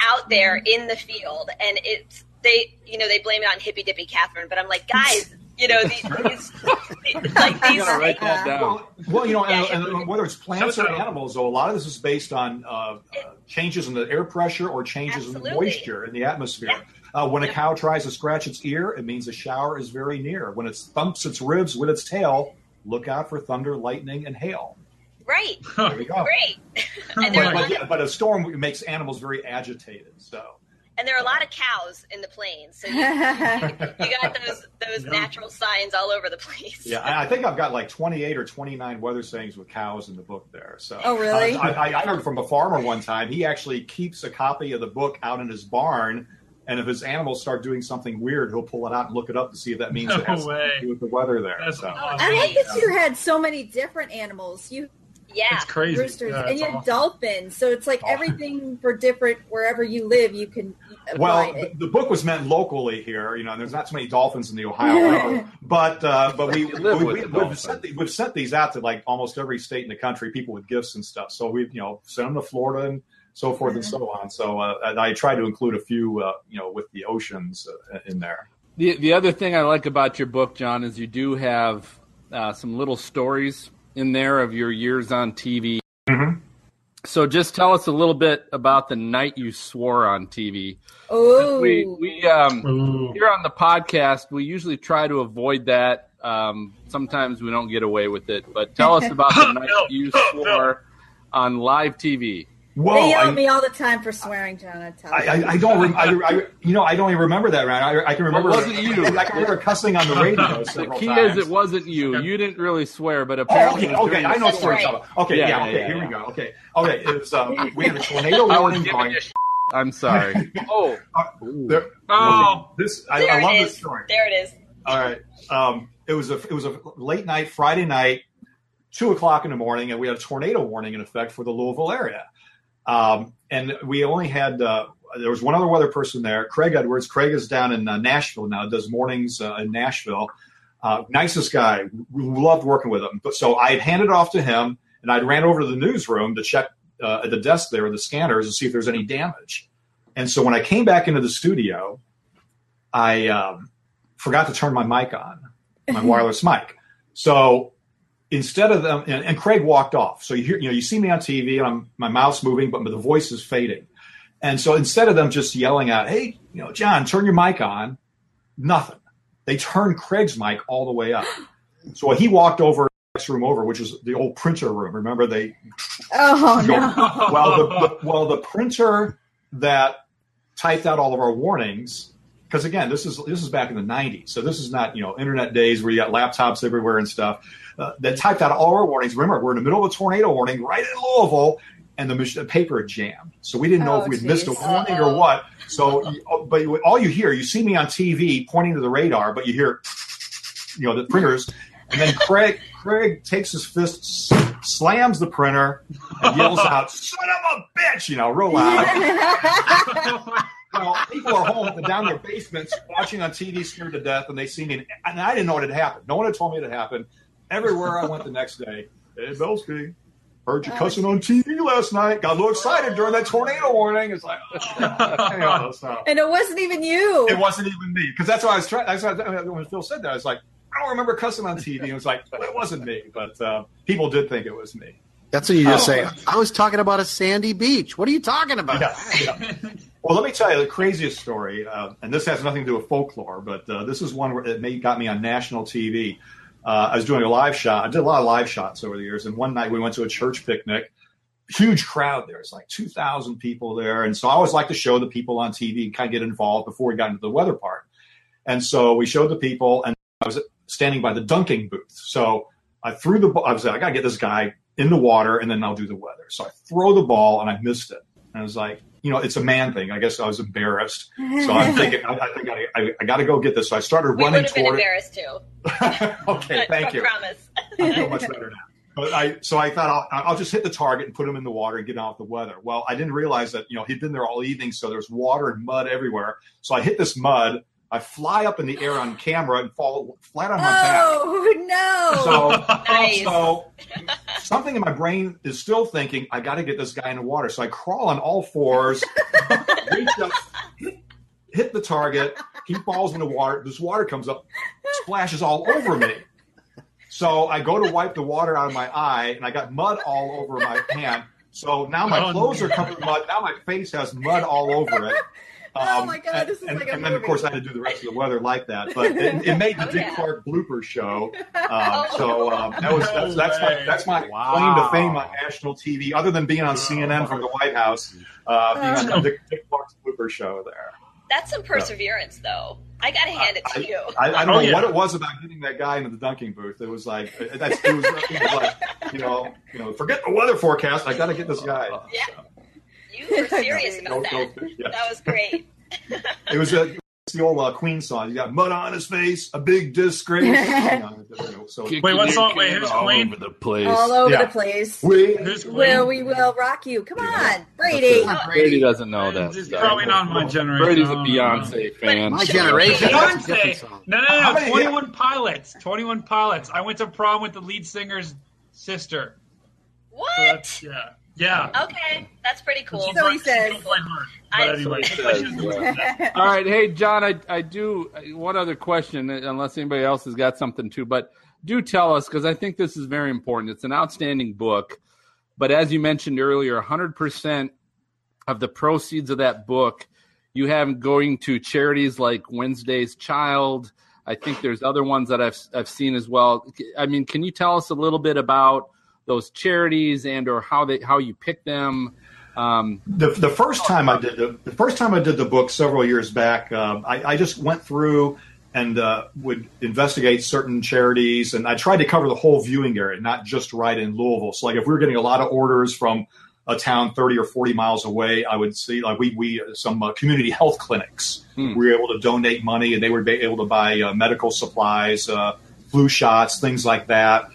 out there in the field, and it's they, you know, they blame it on hippy dippy Catherine, but I'm like, guys, you know, these, these like these. write that down. Well, well, you know, and, Yeah. and whether it's plants or animals, though, a lot of this is based on uh, uh, changes in the air pressure or changes in the moisture in the atmosphere. Yeah. Uh, when a cow tries to scratch its ear, it means a shower is very near. When it thumps its ribs with its tail, look out for thunder, lightning, and hail. Right, There we go. great. and there are But, a but, yeah, but a storm makes animals very agitated. So and there are a lot of cows in the plains, so you, you got those those natural signs all over the place. yeah, I, I think I've got like 28 or 29 weather sayings with cows in the book there. So Oh, really? Uh, I, I heard from a farmer one time. He actually keeps a copy of the book out in his barn. And if his animals start doing something weird, he'll pull it out and look it up to see if that means it has way. to do with the weather there. That's so. awesome. I like that you had so many different animals. You yeah. It's crazy. roosters Yeah, and it's you had awesome. dolphins. So it's like Oh. everything for different wherever you live, you can apply Well, the, the book was meant locally here. You know, there's not so many dolphins in the Ohio River, but uh, but we, we, we we've, dolphin. sent the, we've sent these out to like almost every state in the country, people with gifts and stuff. So we you know sent them to Florida and so forth and so on. So uh, and I tried to include a few uh, you know with the oceans uh, in there. The the other thing I like about your book, John, is you do have uh, some little stories in there of your years on TV. Mhm. So just tell us a little bit about the night you swore on TV. Oh, We we um, Ooh. here on the podcast we usually try to avoid that. Um, sometimes we don't get away with it, but tell us about the night you swore on live TV. Whoa! they yell I- at me all the time for swearing, John. I tell I. I, I don't. Rem- I, I, you know, I don't even remember that. Right? I, I can remember. Well, it wasn't you. I can remember cussing on the radio. The key times. is it wasn't you. You didn't really swear, but Oh, apparently okay, okay. I know what right. about. Okay, Yeah, yeah, yeah, okay, yeah, here we go. Okay, okay. It was um, we had a tornado warning going. sh- I'm sorry. Oh, There, Oh. this I, There I love this is. story. There it is. All right, um, it was a it was a late night Friday night, two o'clock in the morning, and we had a tornado warning in effect for the Louisville area. Um, and we only had uh, there was one other weather person there, Craig Edwards. Craig is down in uh, Nashville now, does mornings uh, in Nashville. Uh, nicest guy, we loved working with him. But so I had handed it off to him, and I'd ran over to the newsroom to check uh, at the desk there, the scanners, to see if there's any damage. And so when I came back into the studio, I um, forgot to turn my mic on, my wireless mic. So instead of them, and, and Craig walked off. So you hear, you know, you see me on TV, and I'm my mouth's moving, but the voice is fading. And so instead of them just yelling out, "Hey, you know, John, turn your mic on," nothing. They turned Craig's mic all the way up. So he walked over next room over, which is the old printer room. Remember they oh go- no! well, the, the, well, the printer that typed out all of our warnings, because again, this is this is back in the '90s, so this is not you know internet days where you got laptops everywhere and stuff. Uh, that typed out all our warnings. Remember, we're in the middle of a tornado warning right in Louisville, and the, paper jammed, so we didn't know Oh, if we'd missed a warning Uh-oh. or what. So, you- but all you hear, you see me on TV pointing to the radar, but you hear, you know, the printers. And then Craig Craig takes his fist, slams the printer, and yells out, "Son of a bitch!" You know, real loud. well, people are home down their basements watching on TV, scared to death, and they see me, and I didn't know what had happened. No one had told me it had happened. Everywhere I went the next day, hey Belski, heard you Oh, cussing on TV last night. Got a little excited during that tornado warning. It's like, oh, you know, so. and it wasn't even you. It wasn't even me because that's why I was trying. That's why I, when Phil said that, I was like, I don't remember cussing on TV. It was like, well, it wasn't me, but uh, people did think it was me. That's what you just Oh. say. I was talking about a sandy beach. What are you talking about? Yeah, yeah. Well, let me tell you the craziest story, uh, and this has nothing to do with folklore, but uh, this is one where it got me on national TV. Uh, I was doing a live shot. I did a lot of live shots over the years, and one night we went to a church picnic. Huge crowd there. It's like two thousand people there, and so I always like to show the people on TV kind of get involved before we got into the weather part. And so we showed the people, and I was standing by the dunking booth. So I threw the ball. I was like, I got to get this guy in the water, and then I'll do the weather. So I throw the ball, and I missed it. And I was like, you know, it's a man thing. I guess I was embarrassed. So I'm thinking, I, I think I, I, I got to go get this. So I started We would running have been toward it. embarrassed too. okay, thank you. Promise. I feel much better now. But I, so I thought I'll, I'll just hit the target and put him in the water and get out the weather. Well, I didn't realize that, you know, he'd been there all evening. So there's water and mud everywhere. So I hit this mud, I fly up in the air on camera and fall flat on my back. Oh no! So, Nice. so something in my brain is still thinking, I got to get this guy in the water. So I crawl on all fours, reach up, hit, hit the target. He falls in the water. This water comes up, splashes all over me. So I go to wipe the water out of my eye, and I got mud all over my hand. So now my Oh, clothes no. are covered in mud. Now my face has mud all over it. Oh, my God, and, this is and, like a and then of course I had to do the rest of the weather like that, but it, it made the Oh, Dick yeah. Clark blooper show. Um, Oh. so um, that was that's, that's my that's my Wow. claim to fame on national TV, other than being on CNN from the White House, uh, being on the Dick, Dick Clark's blooper show there. That's some perseverance, though. I gotta hand it to you. I, I don't Oh, know yeah. what it was about getting that guy into the dunking booth. It was like that's, it, was, it was like you know you know forget the weather forecast. I got to get this guy. Yeah. You were serious No, about no, that. yeah. That was great. It was a it's the old uh, Queen song. You got mud on his face, a big disgrace. You so Wait, what song- wait, who's all Queen? over the place. All over Yeah. the place. we Who's Will we will rock you? Come on, Brady. That's Brady doesn't know that. He's stuff. probably not my generation. Brady's a don't know. Beyonce fan. My generation. That's a different Beyonce. No, no, no, no. 21 Pilots. 21 Pilots. I went to prom with the lead singer's sister. What? that's, yeah. Yeah. Okay, that's pretty cool. So he She says. don't play hard. I- But anyway, So he says, All right, hey John, I I do one other question, unless anybody else has got something too, but do tell us because I think this is very important. It's an outstanding book, but as you mentioned earlier, 100% of the proceeds of that book you have going to charities like Wednesday's Child. I think there's other ones that I've I've seen as well. I mean, can you tell us a little bit about those charities and or how they how you pick them? Um, the, the first time I did the, the first time I did the book several years back, um, I, I just went through and uh, would investigate certain charities, and I tried to cover the whole viewing area, not just right in Louisville. So, like if we were getting a lot of orders from a town 30 or 40 miles away, I would see like we we some uh, community health clinics. Hmm. We were able to donate money, and they were be able to buy uh, medical supplies, uh, flu shots, things like that.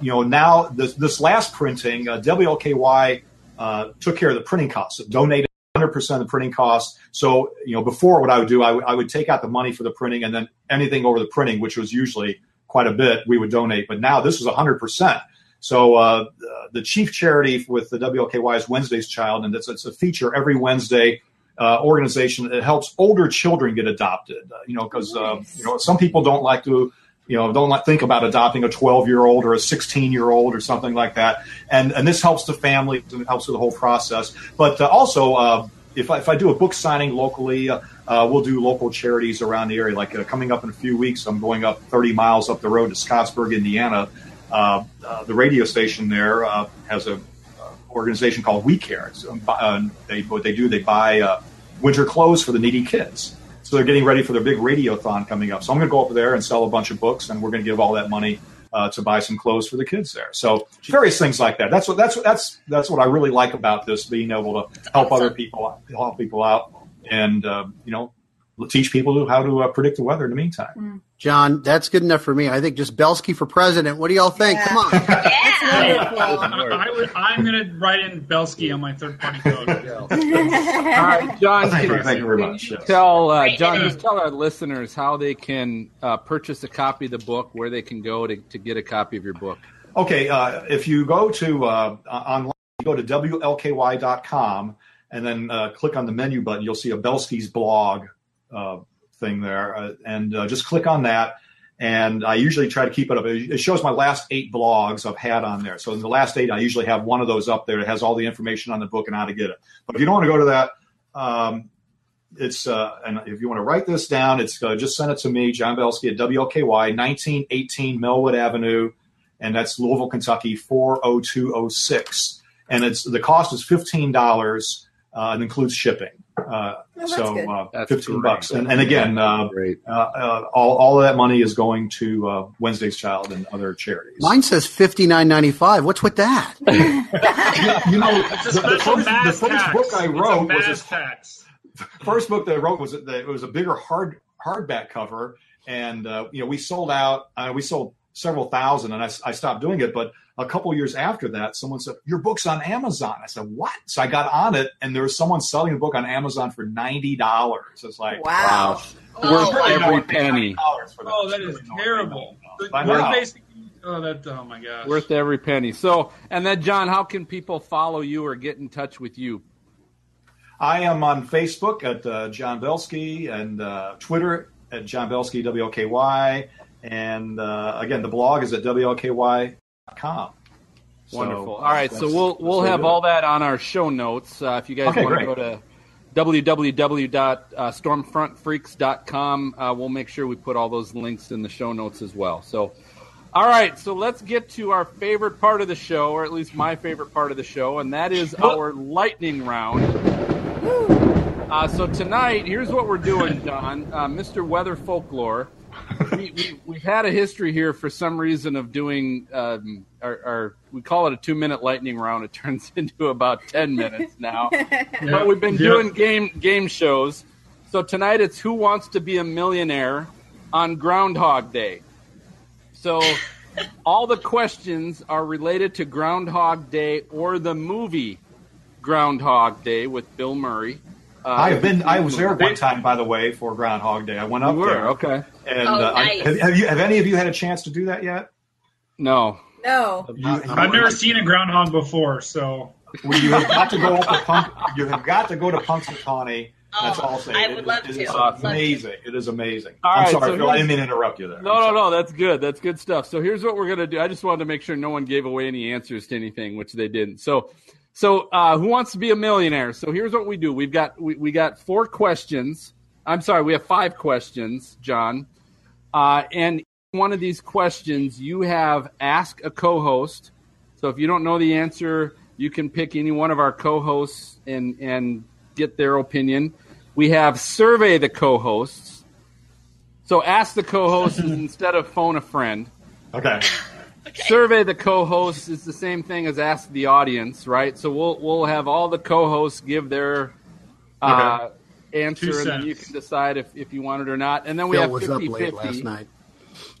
You know, now this, this last printing, uh, WLKY uh, took care of the printing costs, donated 100% of the printing costs. So, you know, before what I would do, I would- take out the money for the printing and then anything over the printing, which was usually quite a bit, we would donate. But now this was 100%. So uh, the chief charity with the WLKY is Wednesday's Child, and it's, it's a feature every Wednesday. Uh, organization that helps older children get adopted. Uh, you know, because uh, you know some people don't like to you know don't like think about adopting a 12 year old or a 16 year old or something like that. And and this helps the family and helps with the whole process. But uh, also uh, if, I, if I do a book signing locally uh, uh, we'll do local charities around the area. Like uh, coming up in a few weeks i'm going up 30 miles up the road to scottsburg indiana. Uh, the radio station there has a organization called we care. It's, um, they what they do they buy winter clothes for the needy kids so they're getting ready for their big radiothon coming up. So I'm going to go over there and sell a bunch of books, and we're going to give all that money uh, to buy some clothes for the kids there. So various things like that. That's what that's what that's that's what I really like about this, being able to help other people help people out, and uh, you know teach people how to uh, predict the weather in the meantime. John, that's good enough for me. I think just Belski for president. What do y'all think? Yeah. Come on. Yeah. Wonderful. I, I would, I'm going to write in Belski on my third party code. all right, John, Thank you, thank you very much. you Yes. tell uh, John, just tell our listeners how they can uh, purchase a copy of the book, where they can go to, to get a copy of your book. Okay, uh, if you go to uh, online, go to WLKY.com and then uh, click on the menu button, you'll see a Belski's blog thing there. Uh, and uh, just click on that. And I usually try to keep it up. It it shows my last eight blogs I've had on there. So in the last eight, I usually have one of those up there that has all the information on the book and how to get it. But if you don't want to go to that, um, it's uh, and if you want to write this down, it's uh, just send it to me, John Belski at WLKY, 1918 Melwood Avenue, and that's Louisville, Kentucky, 40206. And it's the cost is fifteen dollars uh, and includes shipping. Uh, that's so good. uh, That's fifteen great. bucks. And, and again, uh, Great. uh, uh, all, all of that money is going to uh, Wednesday's Child and other charities. Mine says fifty nine ninety five. What's with that? you know, the, the first, the first book I It's a wrote was mass this tax. first book that I wrote was that it was a bigger hard hardback cover, and uh, you know we sold out. Uh, we sold several thousand, and I, I stopped doing it. But a couple years after that, someone said, Your book's on Amazon. I said, What? So I got on it, and there was someone selling the book on Amazon for $90. It's like, Wow. Worth Oh, every penny. $90 Oh, that It's is really terrible. no- I We're know. basically. Oh, that. Oh my gosh. Worth every penny. So, and then John, how can people follow you or get in touch with you? I am on Facebook at uh, John Belski and uh, Twitter at John Belski WLKY. And uh, again, the blog is at WLKY.com. So Wonderful. All right, so we'll we'll have all that on our show notes. Uh, if you guys Okay, want to go to www.stormfrontfreaks.com, uh, we'll make sure we put all those links in the show notes as well. So, all right, so let's get to our favorite part of the show, or at least my favorite part of the show, and that is our lightning round. Uh, so tonight, here's what we're doing, John. Uh, Mr. Weather Folklore. We, we, we've had a history here for some reason of doing um, our, our, we call it a two minute lightning round. It turns into about 10 minutes now. But we've been Yep. doing game, game shows. So tonight it's Who Wants to Be a Millionaire on Groundhog Day. So all the questions are related to Groundhog Day or the movie Groundhog Day with Bill Murray. Uh, I have been. I was there one time, by the way, for Groundhog Day. I went up You were there. okay. And Oh, uh, nice. have, have you? Have any of you had a chance to do that yet? No, No. I've never seen a groundhog before, so Well, you have got to go up to Punk. You have got to go to Punxsutawney. That's Oh, all I'll say. I It- would love it to. is Love to. amazing. It is amazing. All I'm right, sorry, so Phil. I here's- didn't mean to interrupt you there. no, no, no. That's good. That's good stuff. So here's what we're gonna do. I just wanted to make sure no one gave away any answers to anything, which they didn't. So, so uh, who wants to be a millionaire? So here's what we do. We've got we, we got four questions. I'm sorry, we have five questions, John. Uh, and one of these questions, you have ask a co-host. So if you don't know the answer, you can pick any one of our co-hosts and and get their opinion. We have survey the co-hosts. So ask the co-hosts instead of phone a friend. Okay. Survey the co-hosts is the same thing as ask the audience, right? So we'll we'll have all the co-hosts give their uh, answer, and then you can decide if, if you want it or not. And then we Phil have was 50 up late last night.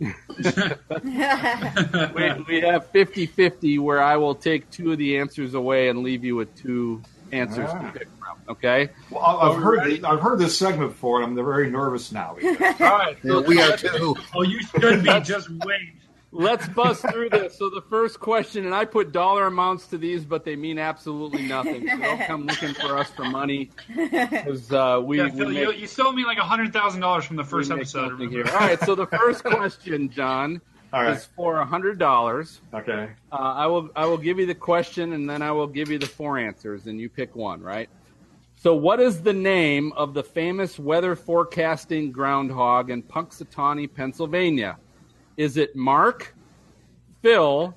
we, we have 50 50 where I will take two of the answers away and leave you with two answers Ah. to pick from. Okay? Well, I- I've heard the, I've heard this segment before, and I'm very nervous now. because- all right. Yeah, we are too. Oh, you should be. Just wait. Let's bust through this. So the first question, and I put dollar amounts to these, but they mean absolutely nothing. So don't come looking for us for money because uh, we, Yeah, we Phil, make, you, you sold me like a hundred thousand dollars from the first episode. here. All right. So the first question, John, All right. is for a hundred dollars. Okay. Uh, I will I will give you the question and then I will give you the four answers and you pick one, right? So what is the name of the famous weather forecasting groundhog in Punxsutawney, Pennsylvania? Is it Mark, Phil,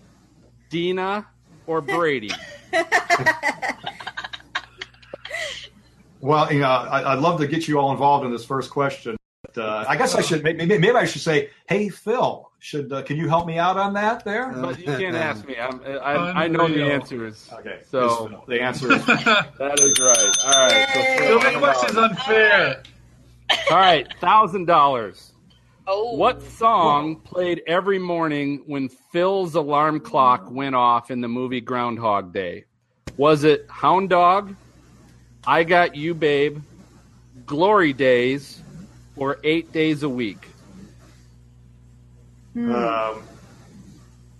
Dina, or Brady? Well, you know, I, I'd love to get you all involved in this first question. But, uh, I guess I should maybe, maybe I should say, "Hey, Phil, should uh, can you help me out on that?" There. But you can't ask me. I'm, I, I know the Unreal. answers. Okay. So- the answer is That is right. All right. So Yay. Phil, Phil, that question's unfair. all right. Thousand dollars. Oh, What song played every morning when Phil's alarm clock went off in the movie Groundhog Day? Was it Hound Dog, I Got You Babe, Glory Days, or Eight Days a Week? um,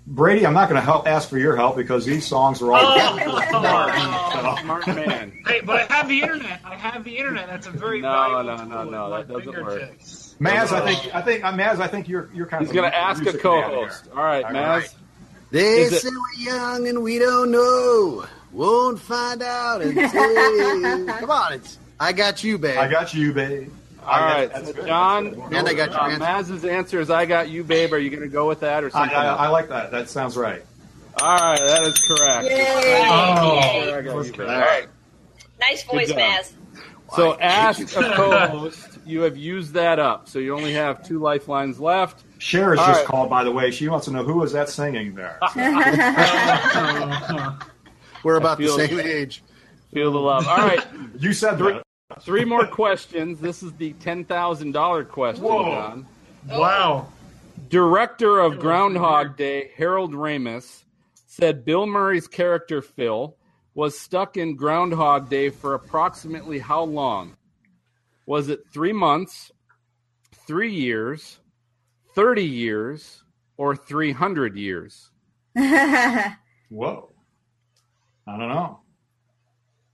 Brady. I'm not going to help ask for your help because these songs are all. Oh. Smart man. Hey, but I have the internet. I have the internet. That's a very No, valuable no, no, tool no, that doesn't work. Fingertips. Maz, I think I think uh, Maz, I think you're you're kind of He's of. going a to ask a co-host. here. All right, All Maz. right. They Is it- say we're young and we don't know. Won't find out until. Come on, it's. I got you, babe. I got you, babe. All right, That's so good. John. That's good. And I got your Uh, answer. Maz's answer is I Got You Babe. Are you going to go with that or something I, else? I like that. That sounds right. All right, that is correct. Yay. Oh, I got you. All right. nice voice, job. Maz. So ask a co-host. You have used that up, so you only have two lifelines left. Cher has All just right. called, by the way. She wants to know who was that singing there. We're about feel- the same age. Feel the love. All right, you said that. three more questions. This is the ten thousand dollar question, Whoa. John. wow. Director of Groundhog Day, Harold Ramis, said Bill Murray's character Phil was stuck in Groundhog Day for approximately how long? Was it three months, three years, 30 years, or 300 years? Whoa. I don't know.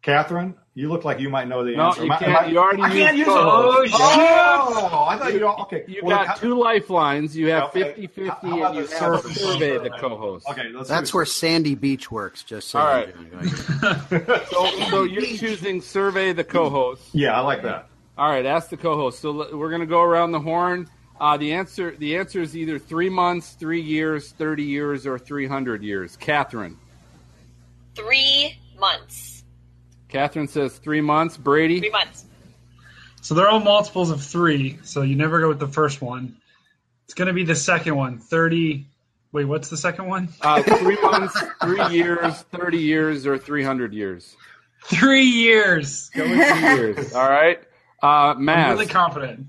Catherine, you look like you might know the No, answer. you Am can't. I- You already I can't use it. co-host. Oh, I thought you don't. Okay. You well, got how- two lifelines. You have Okay. 50 50, How- how about and you the have survey? survey the co host. Okay, let's That's do where Sandy Beach works. Just so All you know. So, so you're choosing survey the co host. Yeah, I like that. All right, ask the co-host. So we're going to go around the horn. Uh, the answer the answer is either three months, three years, thirty years, or three hundred years. Catherine. Three months. Catherine says three months. Brady. Three months. So they're all multiples of three. So you never go with the first one. It's going to be the second one. 30. Wait, what's the second one? Uh, three months, three years, thirty years, or three hundred years. Three years. Go with three years. All right. Uh, I'm really confident.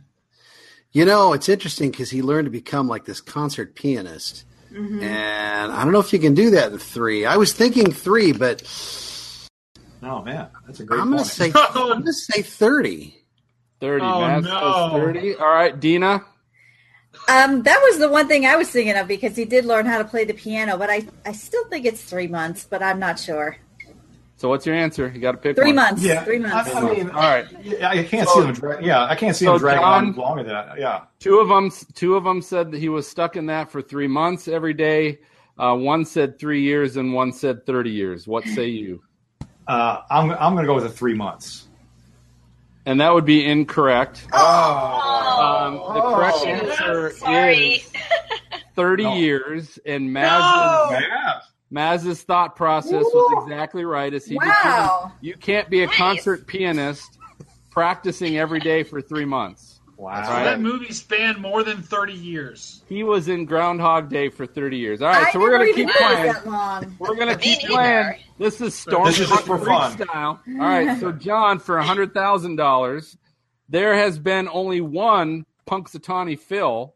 You know, it's interesting because he learned to become like this concert pianist. And I don't know if you can do that in three. I was thinking three, but Oh man, that's a great I'm going to point. say I'm going to say thirty. Thirty. Oh, Maz no. says thirty. All right, Dina. Um, that was the one thing I was thinking of because he did learn how to play the piano, but I, I still think it's three months, but I'm not sure. So what's your answer? You got to pick Three one. months. Yeah, Three months. I, I mean, All right. yeah, I can't see them. Dra- yeah, I can't see So them dragging John- on longer than that. Yeah. Two of them, two of them said that he was stuck in that for three months every day. Uh, one said three years, and one said thirty years. What say you? Uh, I'm I'm going to go with the three months. And that would be incorrect. Oh, Um, the correct answer sorry. is thirty No. years, and No! Maz's, Yeah. Maz's thought process was exactly right. As he Wow. you can't be a Nice. concert pianist practicing every day for three months. Wow. So that movie spanned more than 30 years. He was in Groundhog Day for thirty years. All right, I so we're gonna keep knew it was playing. We're gonna keep neither. playing. This is Storm This is just for fun. style. All right, so John, for hundred thousand dollars, there has been only one Punxsutawney Phil.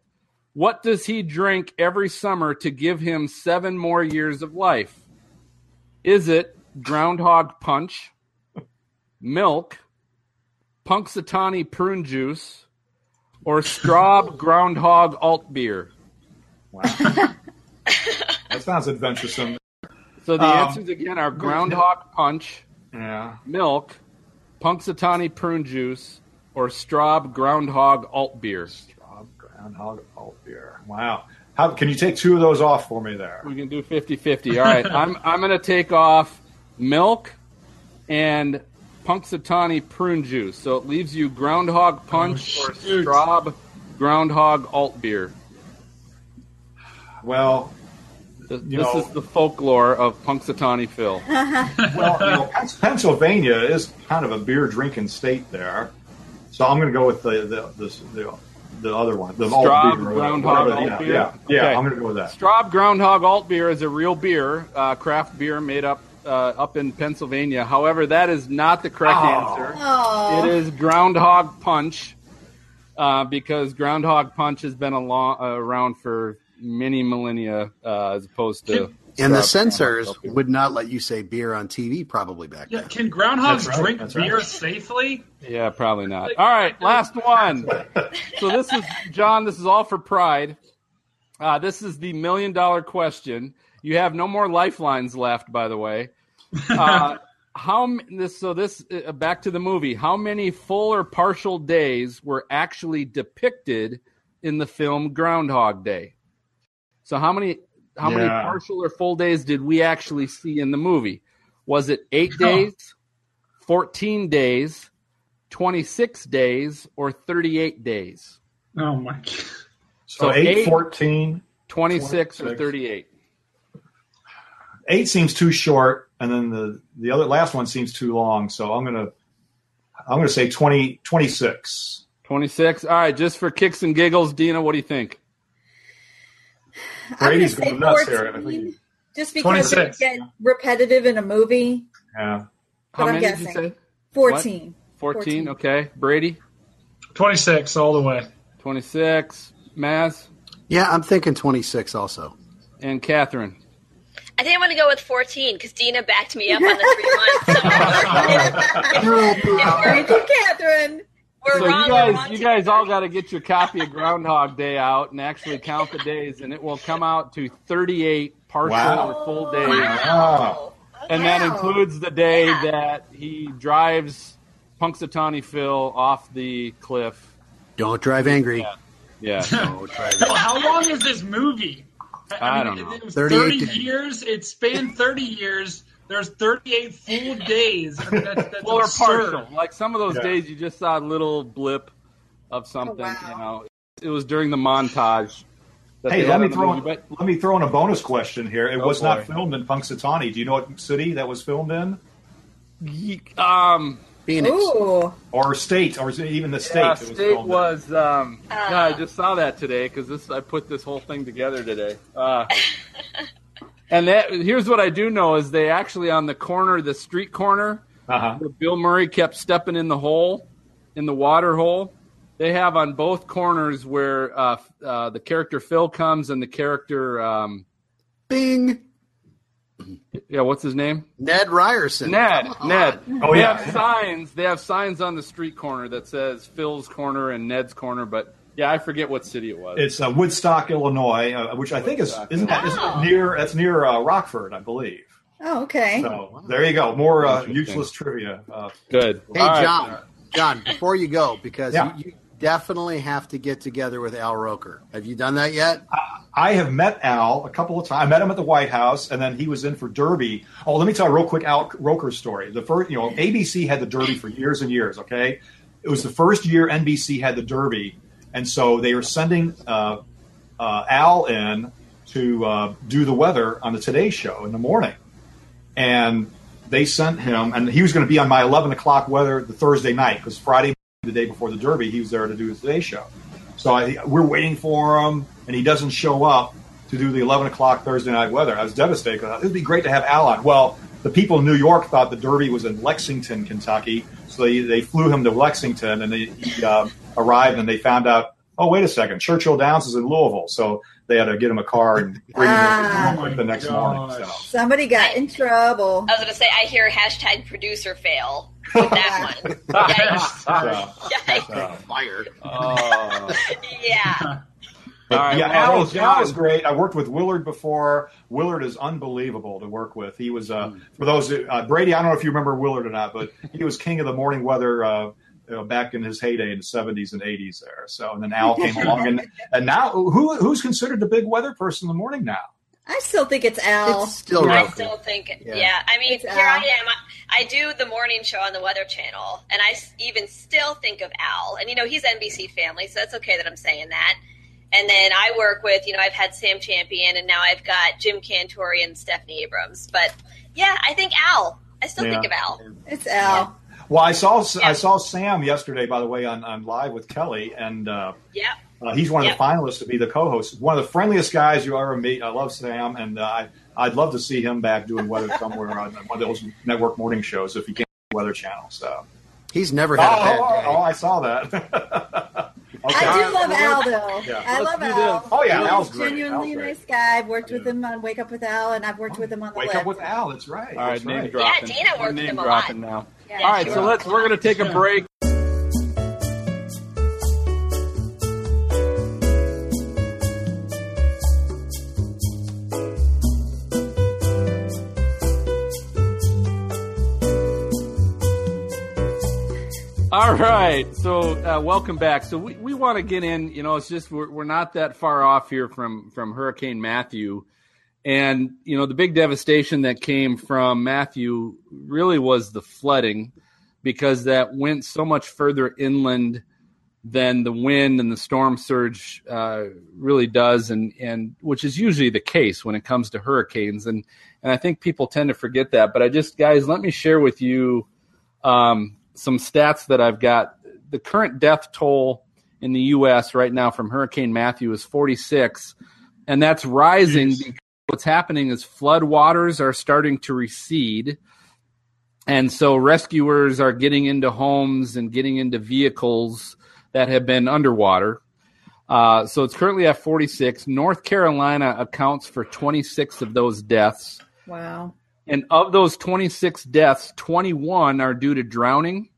What does he drink every summer to give him seven more years of life? Is it Groundhog Punch, milk, Punxsutawney prune juice, or Straub Groundhog alt beer? Wow. that sounds adventuresome. So the Um, answers again are Groundhog Punch, Yeah. milk, Punxsutawney prune juice, or Straub Groundhog alt beer. Straub Groundhog oh, alt beer. Wow. How can you take two of those off for me there? We can do 50-50. All right, I'm I'm going to take off milk and Punxsutawney prune juice. So it leaves you Groundhog Punch Oh, or shoot. Straub Groundhog alt beer. Well, This, this know- is the folklore of Punxsutawney Phil. well, you know, Pennsylvania is kind of a beer drinking state there, so I'm going to go with the the the, the, the other one, the alt Straub beer Groundhog whatever. alt yeah, beer? Yeah, yeah, Okay. I'm going to go with that. Straub Groundhog Alt Beer is a real beer, uh, craft beer made up uh, up in Pennsylvania. However, that is not the correct Oh. answer. Oh, It is Groundhog Punch uh, because Groundhog Punch has been along, uh, around for many millennia uh, as opposed to. And the censors would not let you say beer on TV probably back Yeah, then. can groundhogs right, drink that's right. beer safely? Yeah, probably not. All right, last one. So this is John. This is all for pride. Uh, this is the million dollar question. You have no more lifelines left, by the way. Uh, how this? So this uh, back to the movie. How many full or partial days were actually depicted in the film Groundhog Day? So how many? How many partial or full days did we actually see in the movie? Was it eight days, fourteen days, 26 days or 38 days? Oh my god. So, So eight, eight- 14, 26 or 38? eight seems too short, and then the the other last one seems too long. So I'm going to I'm going to say 20, 26. 26. All right, just for kicks and giggles, Dina, what do you think? I'm gonna Brady's say going nuts here. I think. just because it 26. get repetitive in a movie. Yeah. How But I'm many did you guessing. say? 14. 14. 14. Okay. Brady, 26 all the way. 26. Maz Yeah, I'm thinking 26 also. and Catherine. I I think I'm going to go with 14 because Dina backed me up on the three months. So Thank you, Catherine. We're so wrong. you guys, you guys all got to get your copy of Groundhog Day out and actually count the days, and it will come out to 38 partial Wow. or full days, Wow. and that includes the day Yeah. that he drives Punxsutawney Phil off the cliff. Don't drive angry. Yeah. Yeah. Don't drive So angry. how long is this movie? I don't know. It was 38 30 days. years. It spanned 30 years. There's 38 full days. I mean, that's, that's well, or absurd. partial. Like some of those Yeah. days, you just saw a little blip of something. wow. You know, it was during the montage. that Hey, let me throw movie, in, but- let me throw in a bonus question here. It Oh, was boy. not filmed in Punxsutawney. Do you know what city that was filmed in, Um, Phoenix. Ooh. or state, or is it even the state? yeah, it was state was. Um, Uh. yeah, I just saw that today because this I put this whole thing together today. Uh, and that here's what I do know is they actually on the corner, the street corner, Uh-huh. where Bill Murray kept stepping in the hole, in the water hole. They have on both corners where uh, uh, the character Phil comes and the character, um, Bing. yeah, what's his name? Ned Ryerson. Ned. Ned. Oh, they yeah. have signs. They have signs on the street corner that says Phil's corner and Ned's corner. But yeah, I forget what city it was. It's uh, Woodstock, Illinois, uh, which I think is Woodstock. isn't that isn't Wow. it near that's near uh, Rockford, I believe. Oh, okay. So there you go. More uh, useless trivia. Uh, Good. Hey, All right. John. John, before you go, because Yeah. you, you definitely have to get together with Al Roker. Have you done that yet? I have met Al a couple of times. I met him at the White House, and then he was in for Derby. Oh, let me tell you a real quick Al Roker story. The first, you know, ABC had the Derby for years and years. Okay, it was the first year NBC had the Derby, and so they were sending uh, uh, Al in to uh, do the weather on the Today Show in the morning, and they sent him, and he was going to be on my eleven o'clock weather the Thursday night because Friday, the day before the Derby, he was there to do the Today Show. So I, we're waiting for him, and he doesn't show up to do the 11 o'clock Thursday night weather. I was devastated. I It'd be great to have Al on. Well, the people in New York thought the Derby was in Lexington, Kentucky, so they, they flew him to Lexington, and they, he uh, arrived, and they found out, oh, wait a second, Churchill Downs is in Louisville, so they had to get him a car and bring Ah. him in the next morning. So. Somebody got in trouble. I was going to say, I hear hashtag producer fail with that one. Yikes. So, Yikes. so. Fired. Oh. Yeah. All right. yeah, well, Al, Al was great. I worked with Willard before. Willard is unbelievable to work with. He was, uh, for those, uh, Brady, I don't know if you remember Willard or not, but he was king of the morning weather uh, you know, back in his heyday in the 70s and 80s there. So, and then Al came along. And, and now, who who's considered the big weather person in the morning now? I still think it's Al. It's still I Roker. still think, Yeah. yeah. I mean, It's here Al. I am. I, I do the morning show on the Weather Channel, and I even still think of Al. And you know, he's NBC family, so that's okay that I'm saying that. And then I work with, you know, I've had Sam Champion, and now I've got Jim Cantore and Stephanie Abrams. But yeah, I think Al. I still Yeah. think of Al. It's Al. Well, I saw Yeah. I saw Sam yesterday, by the way, on, on live with Kelly, and uh, Yeah. Uh, he's one of Yep. the finalists to be the co-host. One of the friendliest guys you ever meet. I love Sam, and uh, I, I'd love to see him back doing weather somewhere on one of those network morning shows if he can do Weather Channel. So, He's never oh, had a bad oh, day. oh, I saw that. okay. I do love Al, though. Yeah. I Let's love Al. Oh, yeah, He's Al's great. genuinely Al's a great. nice guy. I've worked with him on Wake Up with Al, and I've worked with him on the Wake web. up with Al. That's right. All right, That's name right. dropping. Yeah, Dina We're worked with name him a dropping lot. now. Yeah, All right, she so was. let's we're going to take a break. All right, so uh, welcome back. So we, we want to get in. You know, it's just we're, we're not that far off here from from Hurricane Matthew, and you know the big devastation that came from Matthew really was the flooding, because that went so much further inland than the wind and the storm surge uh, really does, and and which is usually the case when it comes to hurricanes, and and I think people tend to forget that. But I just guys, let me share with you um, some stats that I've got. The current death toll in the U.S. right now from Hurricane Matthew is 46, and that's rising. Jeez. What's happening is flood waters are starting to recede, and so rescuers are getting into homes and getting into vehicles that have been underwater. Uh, so it's currently at 46. North Carolina accounts for 26 of those deaths. Wow. And of those 26 deaths, 21 are due to drowning,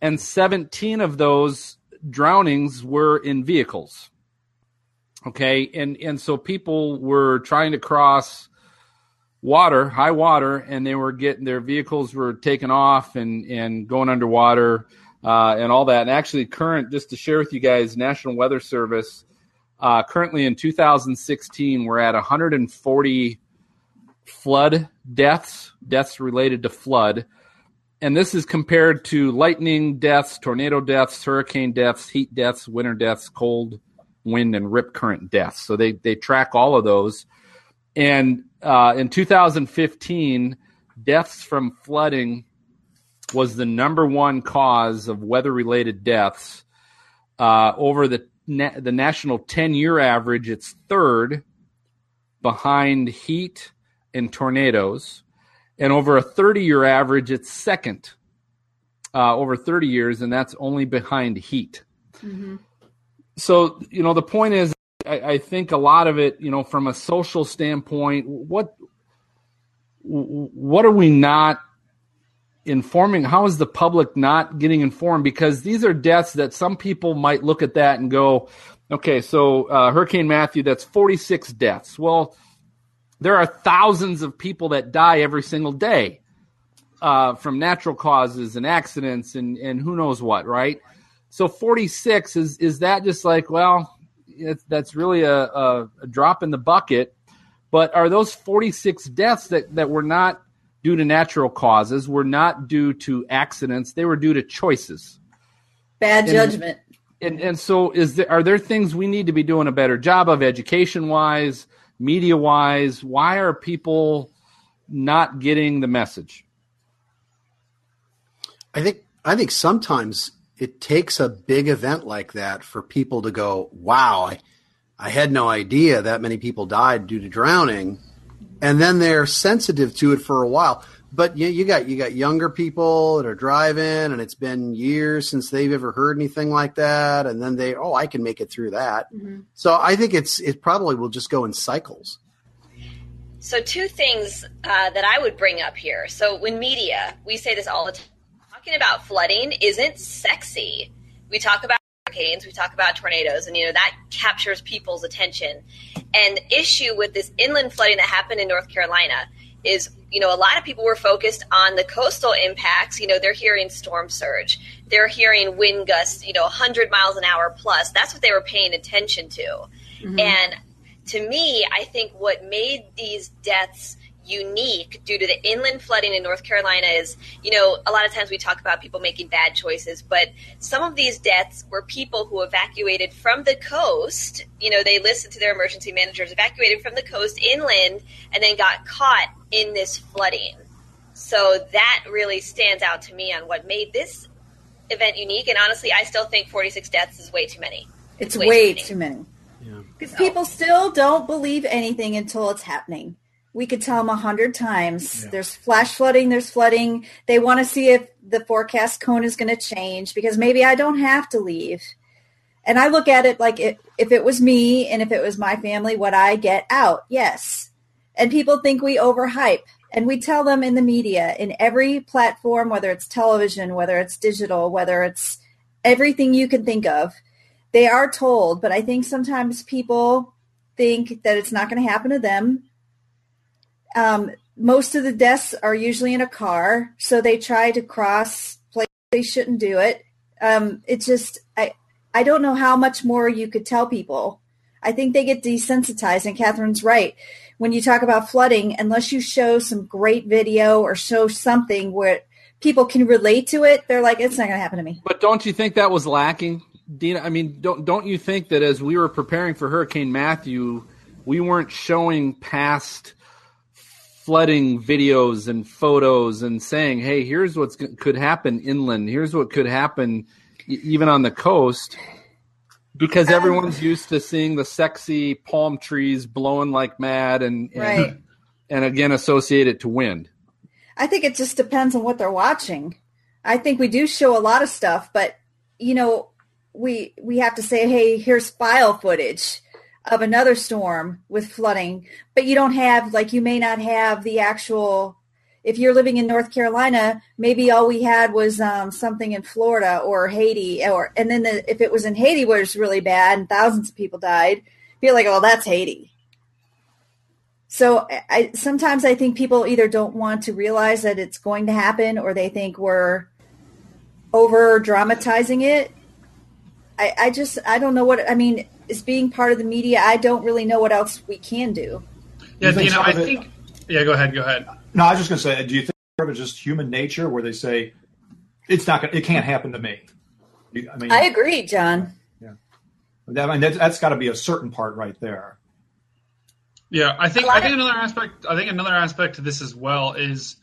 and 17 of those drownings were in vehicles. Okay, and and so people were trying to cross water, high water, and they were getting their vehicles were taken off and and going underwater uh, and all that. And actually, current just to share with you guys, National Weather Service uh, currently in 2016 we're at 140 flood deaths, deaths related to flood. And this is compared to lightning deaths, tornado deaths, hurricane deaths, heat deaths, winter deaths, cold wind, and rip current deaths. So they, they track all of those. And uh, in 2015, deaths from flooding was the number one cause of weather related deaths. Uh, over the, na- the national 10 year average, it's third behind heat and tornadoes. And over a 30 year average, it's second uh, over 30 years, and that's only behind heat. Mm-hmm. So, you know, the point is, I, I, think a lot of it, you know, from a social standpoint, what what are we not informing? How is the public not getting informed? Because these are deaths that some people might look at that and go, okay, so uh, Hurricane Matthew, that's 46 deaths. Well, there are thousands of people that die every single day uh, from natural causes and accidents and, and who knows what, right? So 46 is is that just like well, that's really a, a, a drop in the bucket. But are those 46 deaths that, that were not due to natural causes, were not due to accidents, they were due to choices. Bad judgment. And, and, and so is there are there things we need to be doing a better job of education wise, media wise? Why are people not getting the message? I think I think sometimes it takes a big event like that for people to go, "Wow, I, I had no idea that many people died due to drowning," and then they're sensitive to it for a while. But you, you got you got younger people that are driving, and it's been years since they've ever heard anything like that, and then they, oh, I can make it through that. Mm-hmm. So I think it's it probably will just go in cycles. So two things uh, that I would bring up here. So when media, we say this all the time talking about flooding isn't sexy. We talk about hurricanes, we talk about tornadoes, and you know that captures people's attention. And the issue with this inland flooding that happened in North Carolina is you know a lot of people were focused on the coastal impacts you know they're hearing storm surge they're hearing wind gusts you know 100 miles an hour plus that's what they were paying attention to mm-hmm. and to me i think what made these deaths unique due to the inland flooding in North Carolina is, you know, a lot of times we talk about people making bad choices, but some of these deaths were people who evacuated from the coast. You know, they listened to their emergency managers, evacuated from the coast inland, and then got caught in this flooding. So that really stands out to me on what made this event unique. And honestly, I still think 46 deaths is way too many. It's, it's way, way, too many. Too many. Because yeah. people still don't believe anything until it's happening we could tell them a hundred times. Yeah. there's flash flooding there's flooding. They want to see if the forecast cone is going to change because maybe i don't have to leave. And i look at it like it, if it was me and if it was my family would i get out? Yes. And people think we overhype. And we tell them in the media in every platform whether it's television whether it's digital whether it's everything you can think of they are told. But i think sometimes people think that it's not going to happen to them um, most of the deaths are usually in a car, so they try to cross places they shouldn't do it. Um, it's just I I don't know how much more you could tell people. I think they get desensitized, and Catherine's right. When you talk about flooding, unless you show some great video or show something where people can relate to it, they're like, it's not going to happen to me. But don't you think that was lacking, Dina? I mean, don't don't you think that as we were preparing for Hurricane Matthew, we weren't showing past flooding videos and photos and saying, "Hey, here's what could happen inland. Here's what could happen even on the coast." Because um, everyone's used to seeing the sexy palm trees blowing like mad and and, right. and again associate it to wind. I think it just depends on what they're watching. I think we do show a lot of stuff, but you know, we we have to say, "Hey, here's file footage." Of another storm with flooding, but you don't have like you may not have the actual. If you're living in North Carolina, maybe all we had was um, something in Florida or Haiti, or and then the, if it was in Haiti where it's really bad and thousands of people died, be like, oh, that's Haiti. So I sometimes I think people either don't want to realize that it's going to happen, or they think we're over dramatizing it. I, I just I don't know what I mean. Is being part of the media, I don't really know what else we can do. Yeah, You Dina, some I it- think. Yeah, go ahead. Go ahead. No, I was just going to say, do you think part of it's just human nature where they say it's not going, it can't happen to me? I mean, I agree, John. Yeah, that, I mean, that's, that's got to be a certain part right there. Yeah, I think I think of- another aspect I think another aspect to this as well is,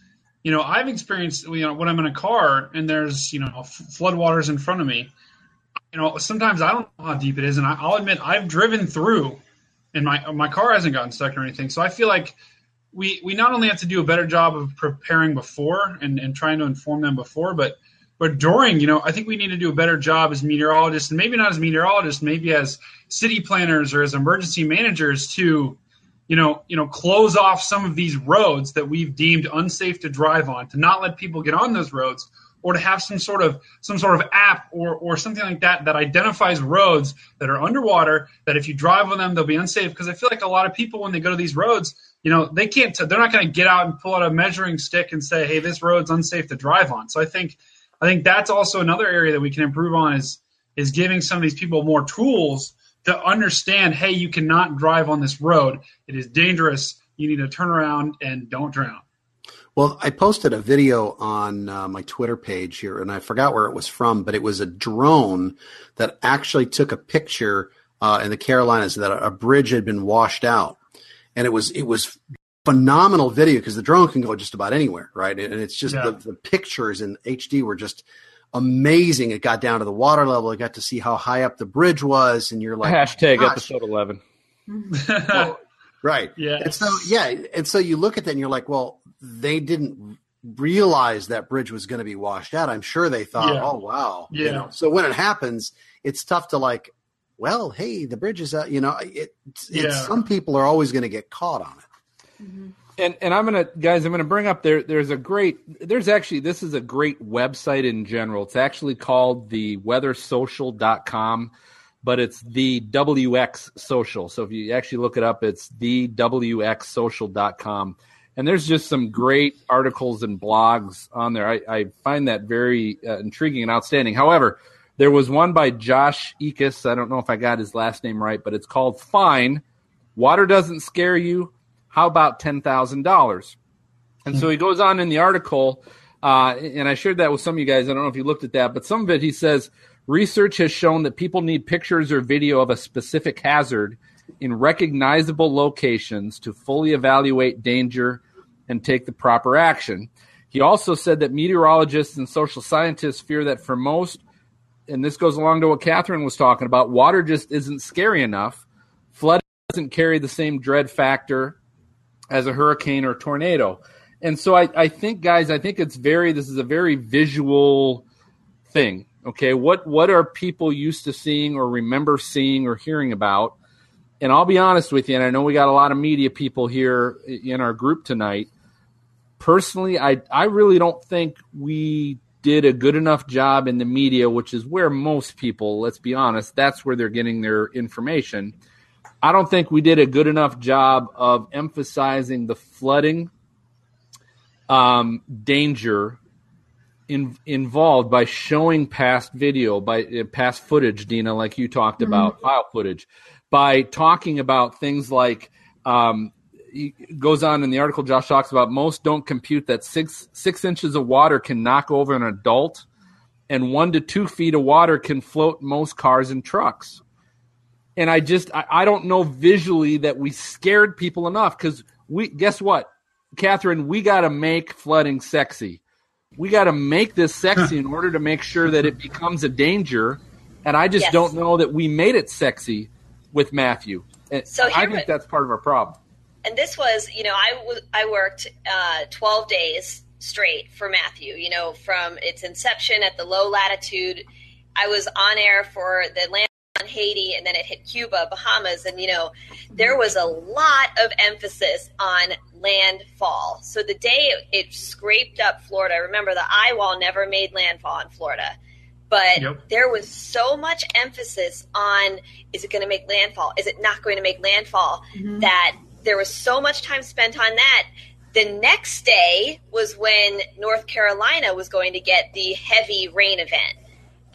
you know, I've experienced you know when I'm in a car and there's you know f- floodwaters in front of me, you know sometimes I don't know how deep it is, and I, I'll admit I've driven through, and my my car hasn't gotten stuck or anything. So I feel like we we not only have to do a better job of preparing before and, and trying to inform them before, but but during, you know, I think we need to do a better job as meteorologists, and maybe not as meteorologists, maybe as city planners or as emergency managers to you know, you know, close off some of these roads that we've deemed unsafe to drive on, to not let people get on those roads, or to have some sort of some sort of app or or something like that that identifies roads that are underwater that if you drive on them they'll be unsafe. Because I feel like a lot of people when they go to these roads, you know, they can't. They're not going to get out and pull out a measuring stick and say, "Hey, this road's unsafe to drive on." So I think I think that's also another area that we can improve on is is giving some of these people more tools to understand, hey, you cannot drive on this road. It is dangerous. You need to turn around and don't drown. Well, I posted a video on uh, my Twitter page here, and I forgot where it was from, but it was a drone that actually took a picture uh, in the Carolinas that a, a bridge had been washed out, and it was it was phenomenal video because the drone can go just about anywhere, right? And it's just Yeah. the, the pictures in HD were just amazing. It got down to the water level. I got to see how high up the bridge was, and you're like, Hashtag gosh. episode 11. Right. Yes. And so yeah, and so you look at that and you're like, well, they didn't realize that bridge was going to be washed out. I'm sure they thought, Yeah. oh wow, you Yeah. know. So when it happens, it's tough to like, well, hey, the bridge is out. You know, it, it's, Yeah. it's some people are always going to get caught on it. Mm-hmm. And and I'm gonna guys, I'm gonna bring up there. There's a great. There's actually this is a great website in general. It's actually called the weathersocial.com, but it's the WX Social. So if you actually look it up, it's the WXSocial.com. And there's just some great articles and blogs on there. I, I find that very uh, intriguing and outstanding. However, there was one by Josh Ekus. I don't know if I got his last name right, but it's called Fine. Water doesn't scare you. How about ten thousand dollars? And so he goes on in the article, uh, and I shared that with some of you guys. I don't know if you looked at that, but some of it he says research has shown that people need pictures or video of a specific hazard in recognizable locations to fully evaluate danger and take the proper action. He also said that meteorologists and social scientists fear that for most, and this goes along to what Catherine was talking about, water just isn't scary enough. Flood doesn't carry the same dread factor as a hurricane or tornado. And so I, I think, guys, I think it's very, this is a very visual thing. Okay. What, what are people used to seeing or remember seeing or hearing about? And I'll be honest with you, and I know we got a lot of media people here in our group tonight. Personally, I, I really don't think we did a good enough job in the media, which is where most people, let's be honest, that's where they're getting their information. I don't think we did a good enough job of emphasizing the flooding um, danger in, involved by showing past video, by uh, past footage, Dina, like you talked about, file footage, by talking about things like. Um, he goes on in the article. Josh talks about most don't compute that six six inches of water can knock over an adult, and one to two feet of water can float most cars and trucks and I just I, I don't know visually that we scared people enough because we guess what, Catherine, we got to make flooding sexy. We got to make this sexy in order to make sure that it becomes a danger. And I just Yes. don't know that we made it sexy with Matthew. And So I think that's part of our problem. And this was you know i, w- I worked uh, 12 days straight for matthew you know from its inception at the low latitude i was on air for the atlanta on Haiti and then it hit Cuba, Bahamas, and you know, there was a lot of emphasis on landfall. So the day it, it scraped up Florida, remember the eye wall never made landfall in Florida. But Yep. there was so much emphasis on is it going to make landfall? Is it not going to make landfall? That there was so much time spent on that. The next day was when North Carolina was going to get the heavy rain event.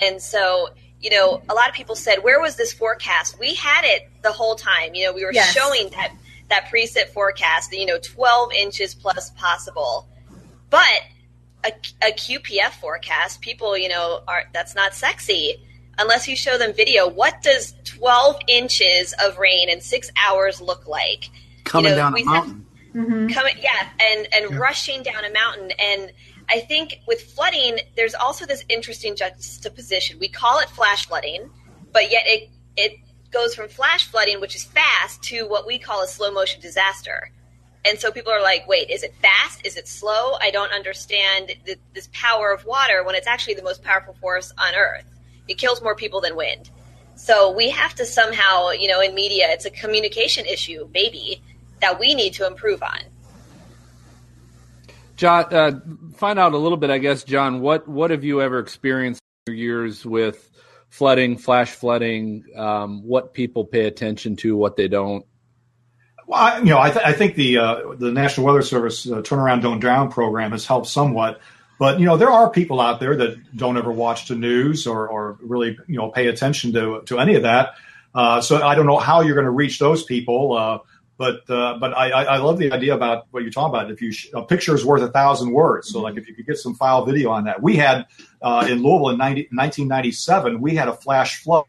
And so, you know, a lot of people said, where was this forecast? We had it the whole time. You know, we were Yes. showing that that preset forecast, you know, 12 inches plus possible. But a, a QPF forecast, people, you know, are that's not sexy unless you show them video. What does 12 inches of rain in six hours look like? Coming know, down we a have- mountain. Mm-hmm. coming yeah and and rushing down a mountain. And i think with flooding there's also this interesting juxtaposition. We call it flash flooding but yet it it goes from flash flooding which is fast to what we call a slow motion disaster. And so people are like wait is it fast? Is it slow? I don't understand th- this power of water when it's actually the most powerful force on earth. It kills more people than wind. So we have to somehow you know in media it's a communication issue maybe that we need to improve on John, uh, find out a little bit, I guess, John. What what have you ever experienced in your years with flooding, flash flooding? Um, what people pay attention to, what they don't. Well, I, you know, I, th- I think the uh, the National Weather Service uh, Turnaround Don't Drown program has helped somewhat. But you know, there are people out there that don't ever watch the news or, or really you know pay attention to to any of that. Uh, so I don't know how you're going to reach those people. But uh, but I, I love the idea about what you're talking about. If you sh- a picture is worth a thousand words, so like if you could get some file video on that, we had uh, in Louisville in 90, 1997, we had a flash flood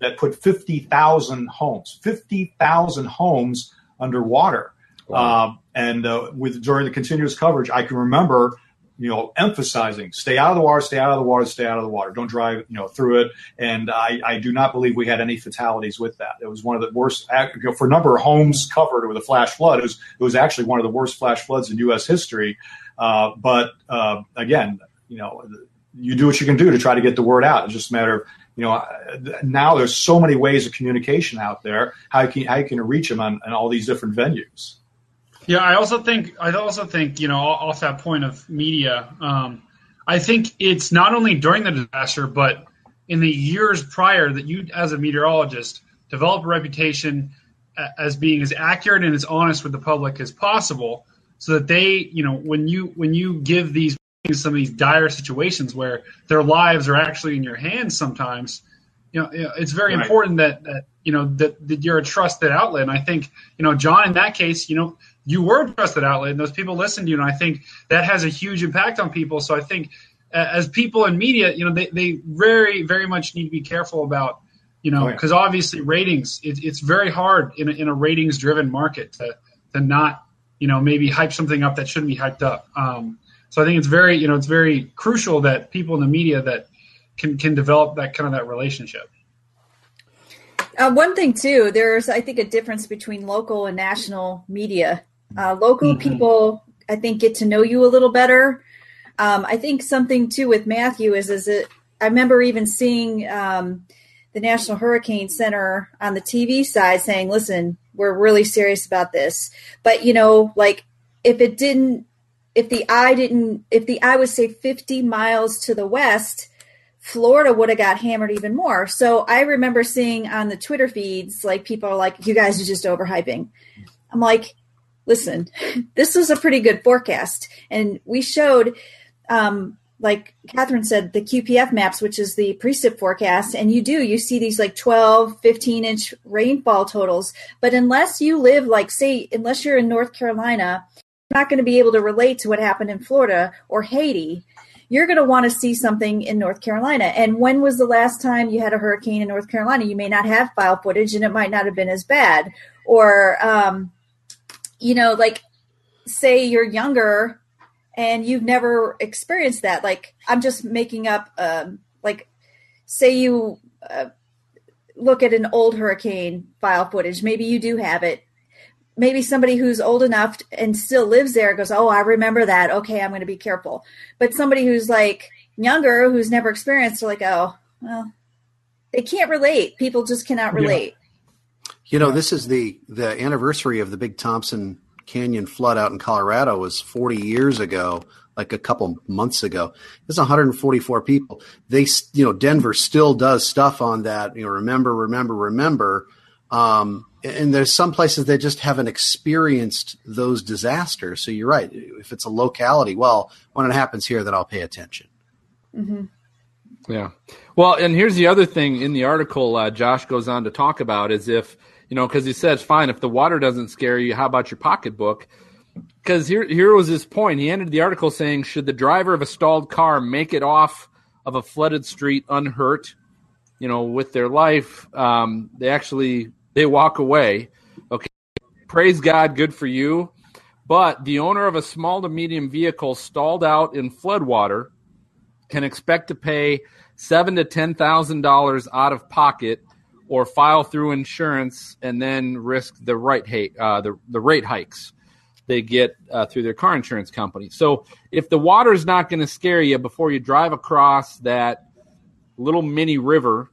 that put 50,000 homes, 50,000 homes underwater. Um, and uh, with during the continuous coverage, I can remember, you know, emphasizing stay out of the water, stay out of the water, stay out of the water. Don't drive, you know, through it. And I, I do not believe we had any fatalities with that. It was one of the worst for a number of homes covered with a flash flood. It was it was actually one of the worst flash floods in U.S. history. Uh, but uh, again, you know, you do what you can do to try to get the word out. It's just a matter of you know, now there's so many ways of communication out there. How you can how you can reach them on, on all these different venues? Yeah, I also think I also think you know off that point of media, um, I think it's not only during the disaster, but in the years prior that you, as a meteorologist, develop a reputation as being as accurate and as honest with the public as possible, so that they, you know, when you when you give these some of these dire situations where their lives are actually in your hands sometimes you know, it's very Right. important that, that you know that, that you're a trusted outlet. And I think you know, John, in that case, you know, you were a trusted outlet, and those people listened to you. And I think that has a huge impact on people. So I think uh, as people in media, you know, they, they very very much need to be careful about you know Oh, yeah. because obviously ratings it, it's very hard in a, in a ratings driven market to to not you know maybe hype something up that shouldn't be hyped up. Um, so I think it's very you know it's very crucial that people in the media that can can develop that kind of that relationship. Uh, one thing too, there's I think a difference between local and national media. Uh, local people, I think, get to know you a little better. Um, I think something too with Matthew is is it. I remember even seeing um, the National Hurricane Center on the TV side saying, "Listen, we're really serious about this." But you know, like if it didn't, if the eye didn't, if the eye was say 50 miles to the west, Florida would have got hammered even more. So I remember seeing on the Twitter feeds, like people are like, you guys are just overhyping. I'm like, listen, this was a pretty good forecast. And we showed, um, like Catherine said, the QPF maps, which is the precip forecast. And you do, you see these like 12, 15 inch rainfall totals. But unless you live, like, say, unless you're in North Carolina, you're not going to be able to relate to what happened in Florida or Haiti you're going to want to see something in North Carolina. And when was the last time you had a hurricane in North Carolina? You may not have file footage and it might not have been as bad. Or, um, you know, like say you're younger and you've never experienced that. Like I'm just making up, um, like say you uh, look at an old hurricane file footage. Maybe you do have it maybe somebody who's old enough and still lives there goes, Oh, I remember that. Okay, I'm going to be careful. But somebody who's like younger, who's never experienced, like, Oh, well, they can't relate. People just cannot relate. You know, this is the the anniversary of the big Thompson Canyon flood out in Colorado was 40 years ago, like a couple months ago. There's 144 people. They, you know, Denver still does stuff on that. You know, remember, remember, remember. Um, and there's some places that just haven't experienced those disasters. So you're right. If it's a locality, well, when it happens here, then I'll pay attention. hmm Yeah. Well, and here's the other thing in the article uh, Josh goes on to talk about is if, you know, because he says, fine, if the water doesn't scare you, how about your pocketbook? Because here, here was his point. He ended the article saying, should the driver of a stalled car make it off of a flooded street unhurt, you know, with their life? Um, they actually they walk away. Okay, praise God, good for you. But the owner of a small to medium vehicle stalled out in floodwater can expect to pay seven to ten thousand dollars out of pocket, or file through insurance and then risk the right hate, uh, the the rate hikes they get uh, through their car insurance company. So if the water is not going to scare you before you drive across that little mini river,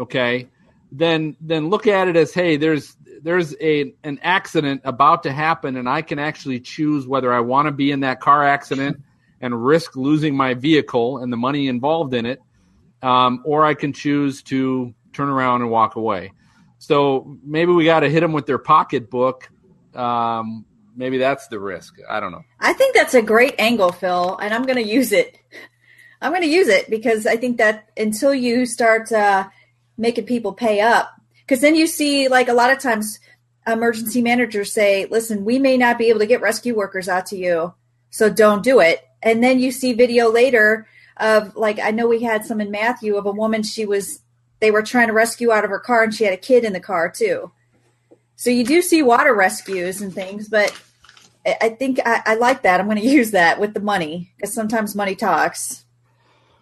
okay, then then look at it as hey, there's there's a an accident about to happen, and I can actually choose whether I want to be in that car accident and risk losing my vehicle and the money involved in it, um, or I can choose to turn around and walk away. So maybe we got to hit them with their pocketbook. Um, maybe that's the risk. I don't know. I think that's a great angle, Phil, and I'm going to use it. I'm going to use it because I think that until you start uh, making people pay up, because then you see, like a lot of times, emergency managers say, "Listen, we may not be able to get rescue workers out to you, so don't do it." And then you see video later of, like, I know we had some in Matthew of a woman. She was, they were trying to rescue out of her car, and she had a kid in the car too. So you do see water rescues and things, but I think I, I like that. I'm going to use that with the money because sometimes money talks.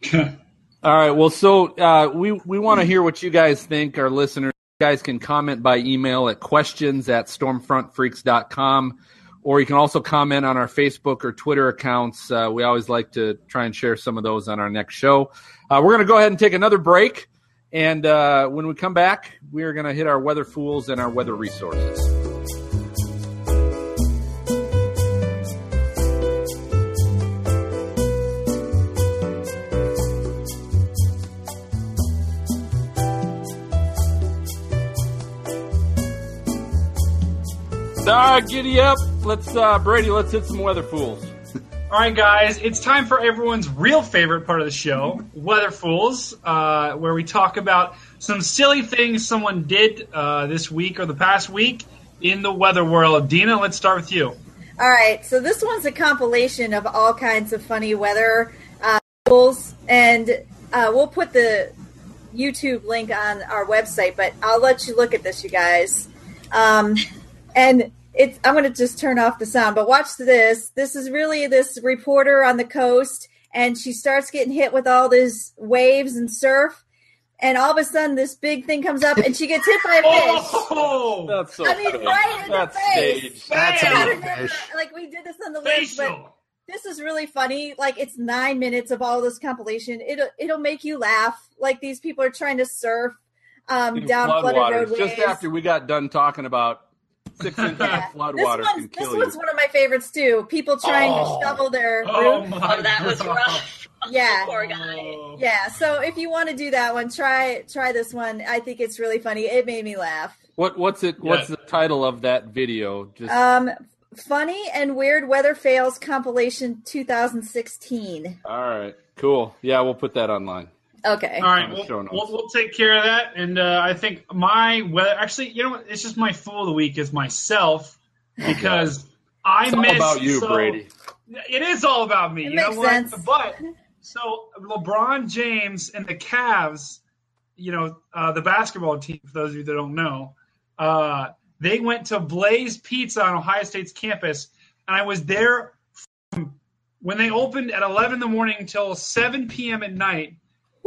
All right. Well, so uh, we we want to hear what you guys think, our listeners. You guys can comment by email at questions at stormfrontfreaks.com, or you can also comment on our Facebook or Twitter accounts. Uh, we always like to try and share some of those on our next show. Uh, we're going to go ahead and take another break. And uh, when we come back, we are going to hit our weather fools and our weather resources. All right, giddy up. Let's, uh, Brady, let's hit some weather fools. All right, guys, it's time for everyone's real favorite part of the show, Weather Fools, uh, where we talk about some silly things someone did uh, this week or the past week in the weather world. Dina, let's start with you. All right, so this one's a compilation of all kinds of funny weather uh, and uh, we'll put the YouTube link on our website. But I'll let you look at this, you guys. Um, and it's I'm going to just turn off the sound, but watch this. This is really this reporter on the coast, and she starts getting hit with all these waves and surf. And all of a sudden, this big thing comes up, and she gets hit by a fish. Oh, That's so I mean, funny. right in the That's face. staged. That's I a don't big know, fish. Like we did this on the list, but this is really funny. Like it's nine minutes of all this compilation. It'll it'll make you laugh. Like these people are trying to surf um, In down flooded floodwaters. roadways. Just after we got done talking about six inches Yeah. of flood this water one's, can this you. one's one of my favorites too. People trying Oh. to shovel their Oh roof. my Oh, that was rough. Yeah. Poor guy. Yeah, so if you want to do that one, try try this one. I think it's really funny. It made me laugh. What what's it? What's Yeah. the title of that video? Just Um, funny and weird weather fails compilation 2016. all right, cool. Yeah, we'll put that online. Okay. All right, on we'll, show we'll, we'll take care of that. And uh, I think my weather, actually, you know what? It's just my fool of the week is myself because I It's all about you, so- Brady. It is all about me. It you know makes what? sense. But so LeBron James and the Cavs, you know, uh, the basketball team. For those of you that don't know, uh, they went to Blaze Pizza on Ohio State's campus, and I was there from when they opened at 11 in the morning until 7 p.m. at night.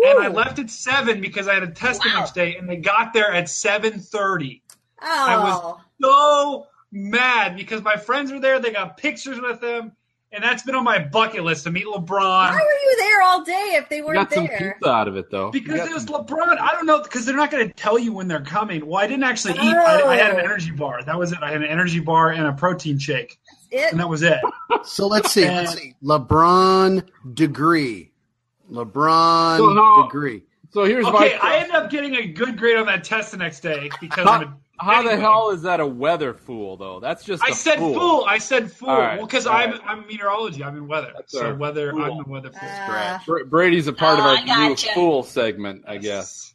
And I left at seven because I had a test the Wow. next day, and they got there at 7:30 Oh, I was oh. so mad because my friends were there. They got pictures with them, and that's been on my bucket list to meet LeBron. Why were you there all day if they weren't got some there? pizza out of it though. Because it was some- LeBron. I don't know because they're not going to tell you when they're coming. Well, I didn't actually eat. I, I had an Oh. energy bar. That was it. I had an energy bar and a protein shake, It, and that was it. So let's see. Let's see. LeBron degree. LeBron So how- degree. so here's why Okay, my I ended up getting a good grade on that test the next day because how, I'm a, how the hell is that a weather fool though? That's just I a said fool. I said fool. All right, Well, because all I'm right. I'm meteorology. I'm in weather. That's so weather. fool. I'm the weather fool. Uh, Bra- Brady's a part Oh, of our gotcha. new fool segment, I guess.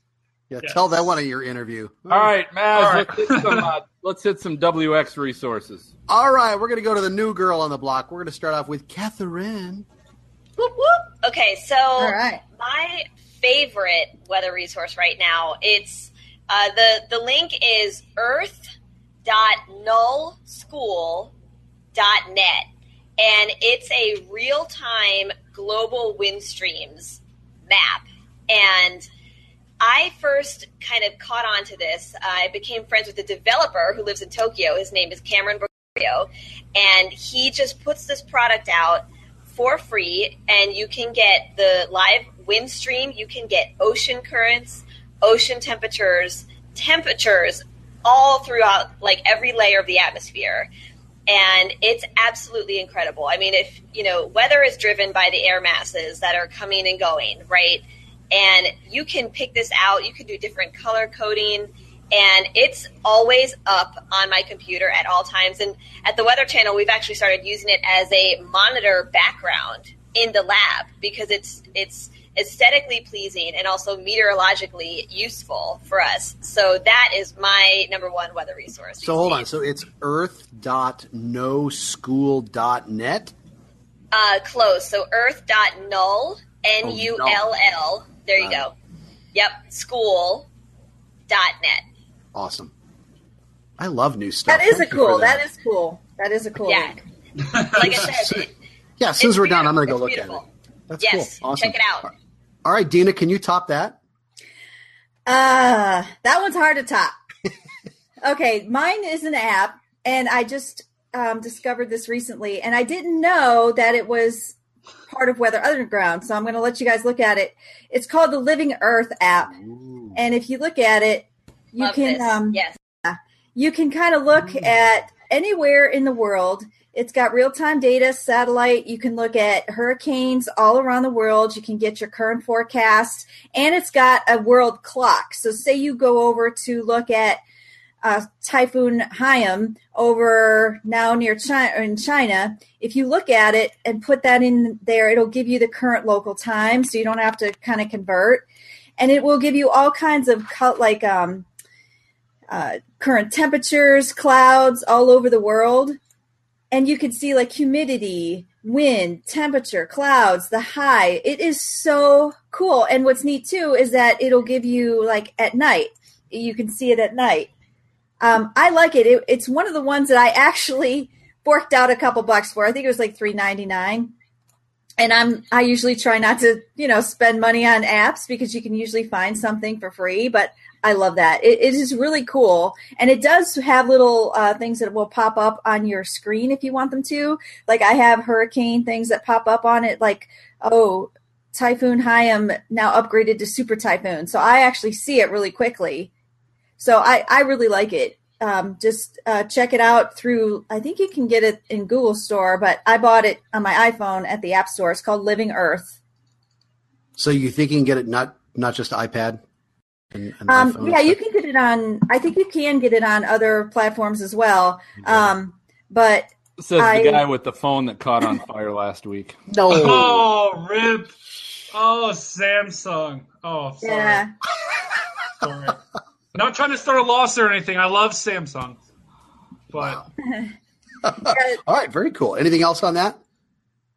Yeah, Yes. tell that one at your interview. All right, Maz, All right. let's hit some uh, let's hit some WX resources. All right, we're going to go to the new girl on the block. We're going to start off with Catherine. Whoop, whoop. Okay, so right. my favorite weather resource right now it's uh, the the link is earth.nullschool.net and it's a real-time global wind streams map and I first kind of caught on to this. I became friends with a developer who lives in Tokyo. His name is Cameron Beccario, and he just puts this product out for free. And you can get the live wind stream, you can get ocean currents, ocean temperatures, temperatures all throughout, like every layer of the atmosphere. And it's absolutely incredible. I mean, if you know, weather is driven by the air masses that are coming and going, right? and you can pick this out. You can do different color coding, and it's always up on my computer at all times. And at the Weather Channel, we've actually started using it as a monitor background in the lab because it's it's aesthetically pleasing and also meteorologically useful for us. So that is my number one weather resource. So hold on. So it's earth.noschool.net. Uh, close. So earth.null, N U L L. There you go. Yep. School dot net. Awesome. I love new stuff. That is a Thank you for cool. That is cool. That is a cool. Yeah. link. Like I said, it, Yeah, as soon as we're done, I'm going to go beautiful. look It's at it. That's yes. cool. Awesome. Check it out. All right, Dina, can you top that? Uh, that one's hard to top. okay, mine is an app, and I just um, discovered this recently, and I didn't know that it was part of Weather Underground. So I'm going to let you guys look at it. It's called the Living Earth app, and if you look at it, you Love can this. um, yes. you can kind of look at anywhere in the world. It's got real time data, satellite. You can look at hurricanes all around the world. You can get your current forecast, and it's got a world clock. So, say you go over to look at uh, Typhoon Haiyan over now near China, in China. If you look at it and put that in there, it'll give you the current local time, so you don't have to kind of convert, and it will give you all kinds of cut like um, uh, current temperatures, clouds all over the world. And you can see like humidity, wind, temperature, clouds, the high. It is so cool. And what's neat too is that it'll give you like at night. You can see it at night. Um, I like it. it. It's one of the ones that I actually forked out a couple bucks for. I think it was like three ninety nine. And I'm I usually try not to you know spend money on apps because you can usually find something for free. But I love that. It, it is really cool, and it does have little uh, things that will pop up on your screen if you want them to. Like I have hurricane things that pop up on it, like oh, Typhoon Haiyan now upgraded to Super Typhoon, so I actually see it really quickly. So I I really like it. Um, just uh, check it out through. I think you can get it in Google Store, but I bought it on my iPhone at the App Store. It's called Living Earth. So you think you can get it not not just iPad? And, and Um, yeah, you can get it on. I think you can get it on other platforms as well. Um, but Says I- the guy with the phone that caught on fire last week. No. Oh, rip. Oh, Samsung. Oh, sorry. yeah, sorry. Not trying to start a loss or anything. I love Samsung. But All right, very cool. Anything else on that?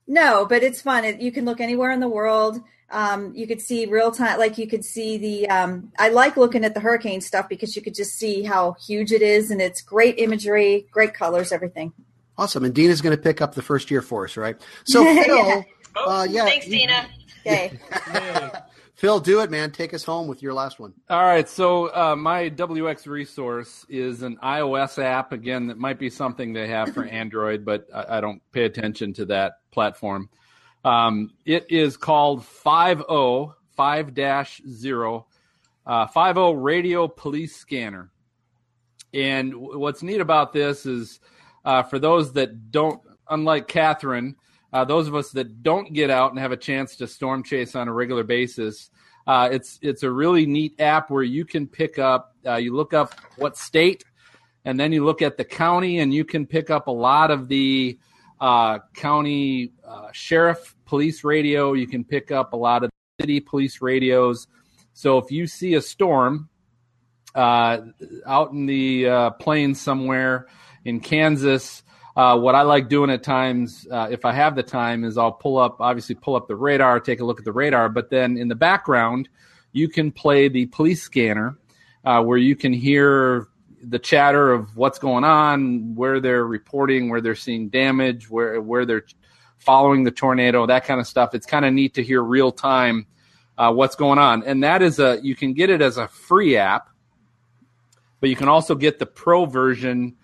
no, but it's fun. It, you can look anywhere in the world. Um, you could see real time, like you could see the. Um, I like looking at the hurricane stuff because you could just see how huge it is, and it's great imagery, great colors, everything. Awesome. And Dina's going to pick up the first year for us, right? So Phil, Yeah. oh, uh, yeah, Thanks, you- Dina. Okay, yay. Phil, do it, man. Take us home with your last one. All right. So uh, my WX resource is an iOS app. Again, that might be something they have for Android, but I, I don't pay attention to that platform. Um, it is called 50 5 0 uh, 50 Radio Police Scanner. And what's neat about this is uh, for those that don't, unlike Catherine, uh, those of us that don't get out and have a chance to storm chase on a regular basis, uh, it's it's a really neat app where you can pick up. Uh, you look up what state, and then you look at the county, and you can pick up a lot of the uh, county uh, sheriff police radio. You can pick up a lot of city police radios. So if you see a storm uh, out in the plains somewhere in Kansas uh, what I like doing at times, uh, if I have the time, is I'll pull up, obviously, pull up the radar, take a look at the radar, but then in the background, you can play the police scanner uh, where you can hear the chatter of what's going on, where they're reporting, where they're seeing damage, where where they're following the tornado, that kind of stuff. It's kind of neat to hear real time uh, what's going on, and that is a you can get it as a free app, but you can also get the pro version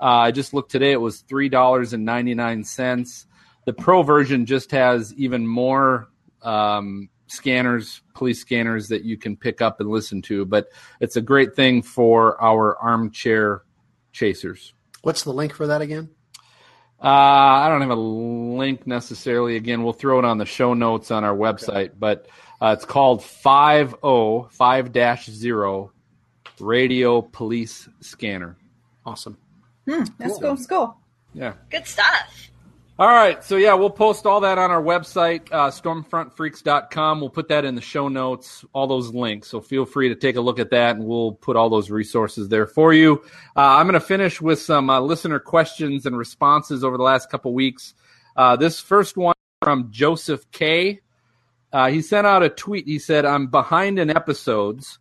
uh, I just looked today; it was three dollars and ninety nine cents. The Pro version just has even more um, scanners, police scanners that you can pick up and listen to. But it's a great thing for our armchair chasers. What's the link for that again? Uh, I don't have a link necessarily. Again, we'll throw it on the show notes on our website, okay. but uh, it's called 50 5 0 Radio Police Scanner. Awesome. Hmm, that's cool. cool. Yeah. Good stuff. All right. So, yeah, we'll post all that on our website, uh, stormfrontfreaks.com. We'll put that in the show notes, all those links. So, feel free to take a look at that, and we'll put all those resources there for you. Uh, I'm going to finish with some uh, listener questions and responses over the last couple weeks. Uh, this first one from Joseph K. Uh, he sent out a tweet. He said, I'm behind in episodes.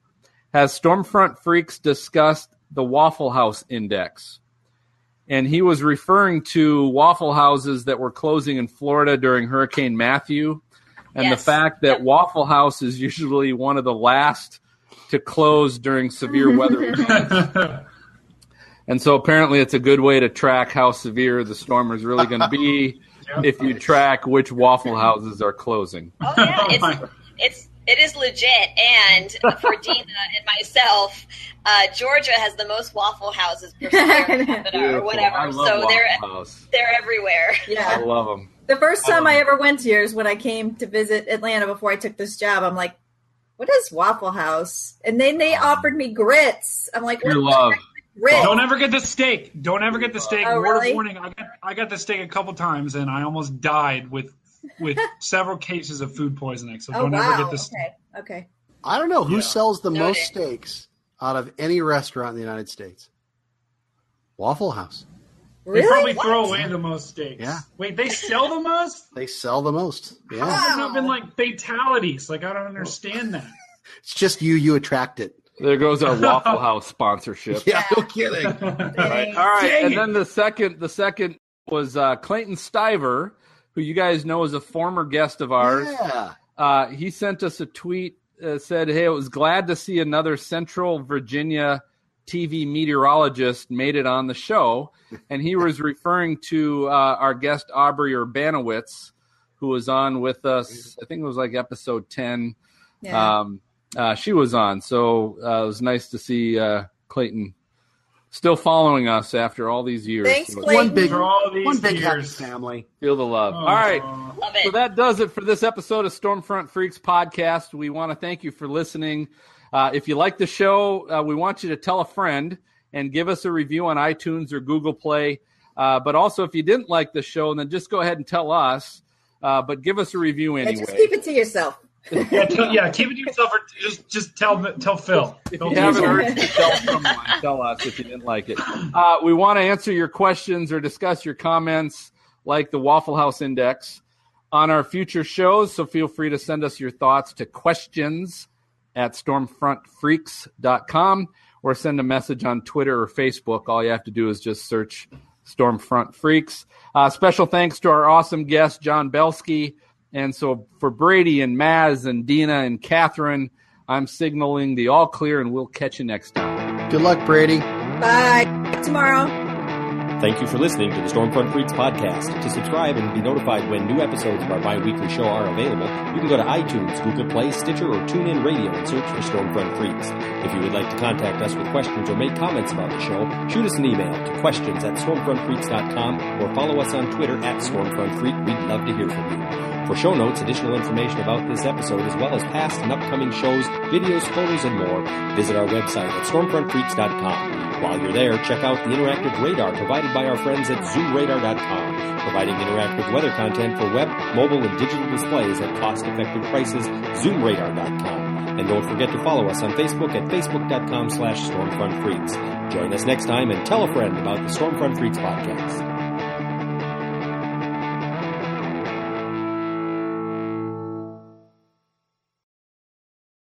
Has Stormfront Freaks discussed the Waffle House Index? And he was referring to Waffle Houses that were closing in Florida during Hurricane Matthew, and yes. the fact that yep. Waffle House is usually one of the last to close during severe weather and so apparently, it's a good way to track how severe the storm is really going to be. yep. If you track which Waffle Houses are closing. Oh yeah, oh, it's it's it is legit. And for Dina and myself, uh, Georgia has the most waffle houses per square capita or whatever. so they're house. they're everywhere. Yeah, I love them. The first time I, I ever went here is when I came to visit Atlanta before I took this job. I'm like, what is Waffle House? And then they offered me grits. I'm like, your love. Don't ever get the steak. Don't ever get the steak. Oh, Word really? of warning: I got I got the steak a couple times and I almost died with with several cases of food poisoning. So oh, don't wow. ever get this. Okay. Okay. I don't know who Yeah. sells the Noted. most steaks out of any restaurant in the United States. Waffle House. They probably What? throw away the most steaks. Yeah. Wait, they sell the most? They sell the most. How Yeah. have there not been like fatalities? Like I don't understand that. It's just you. You attract it. There goes our Waffle House sponsorship. Yeah, no kidding. All right, all right. And then the second, the second was uh, Clayton Stiver, who you guys know is a former guest of ours. Yeah. Uh, he sent us a tweet. Uh, said, "Hey, it was glad to see another Central Virginia TV meteorologist made it on the show." And he was referring to uh, our guest Aubrey Urbanowicz, who was on with us. I think it was like episode ten. Yeah. Um, uh, she was on, so uh, it was nice to see uh, Clayton still following us after all these years. Thanks, So Clayton. One big, For all these one big happy years. family. Feel the love. Oh. All right. Love So that does it for this episode of Stormfront Freaks podcast. We want to thank you for listening. Uh, if you like the show, uh, we want you to tell a friend and give us a review on iTunes or Google Play. Uh, but also, if you didn't like the show, then just go ahead and tell us. Uh, but give us a review Yeah, anyway. just keep it to yourself. Yeah, tell, yeah, keep it to yourself. Or just just tell tell Phil. If Phil you haven't heard tell someone. Tell us if you didn't like it. Uh, we want to answer your questions or discuss your comments, like the Waffle House Index, on our future shows. So feel free to send us your thoughts to questions at stormfrontfreaks.com or send a message on Twitter or Facebook. All you have to do is just search Stormfront Freaks. Uh, special thanks to our awesome guest, John Belski And so for Brady and Maz and Dina and Catherine, I'm signaling the all clear, and we'll catch you next time. Good luck, Brady. Bye. Tomorrow. Thank you for listening to the Stormfront Freaks podcast. To subscribe and be notified when new episodes of our bi-weekly show are available, you can go to iTunes, Google Play, Stitcher, or TuneIn Radio and search for Stormfront Freaks. If you would like to contact us with questions or make comments about the show, shoot us an email to questions at stormfrontfreaks.com or follow us on Twitter at stormfrontfreak. We'd love to hear from you. For show notes, additional information about this episode, as well as past and upcoming shows, videos, photos, and more, visit our website at stormfrontfreaks.com. While you're there, check out the interactive radar provided by our friends at zoomradar.com, providing interactive weather content for web, mobile, and digital displays at cost-effective prices, zoomradar.com. And don't forget to follow us on Facebook at facebook.com slash stormfrontfreaks. Join us next time and tell a friend about the Stormfront Freaks podcast.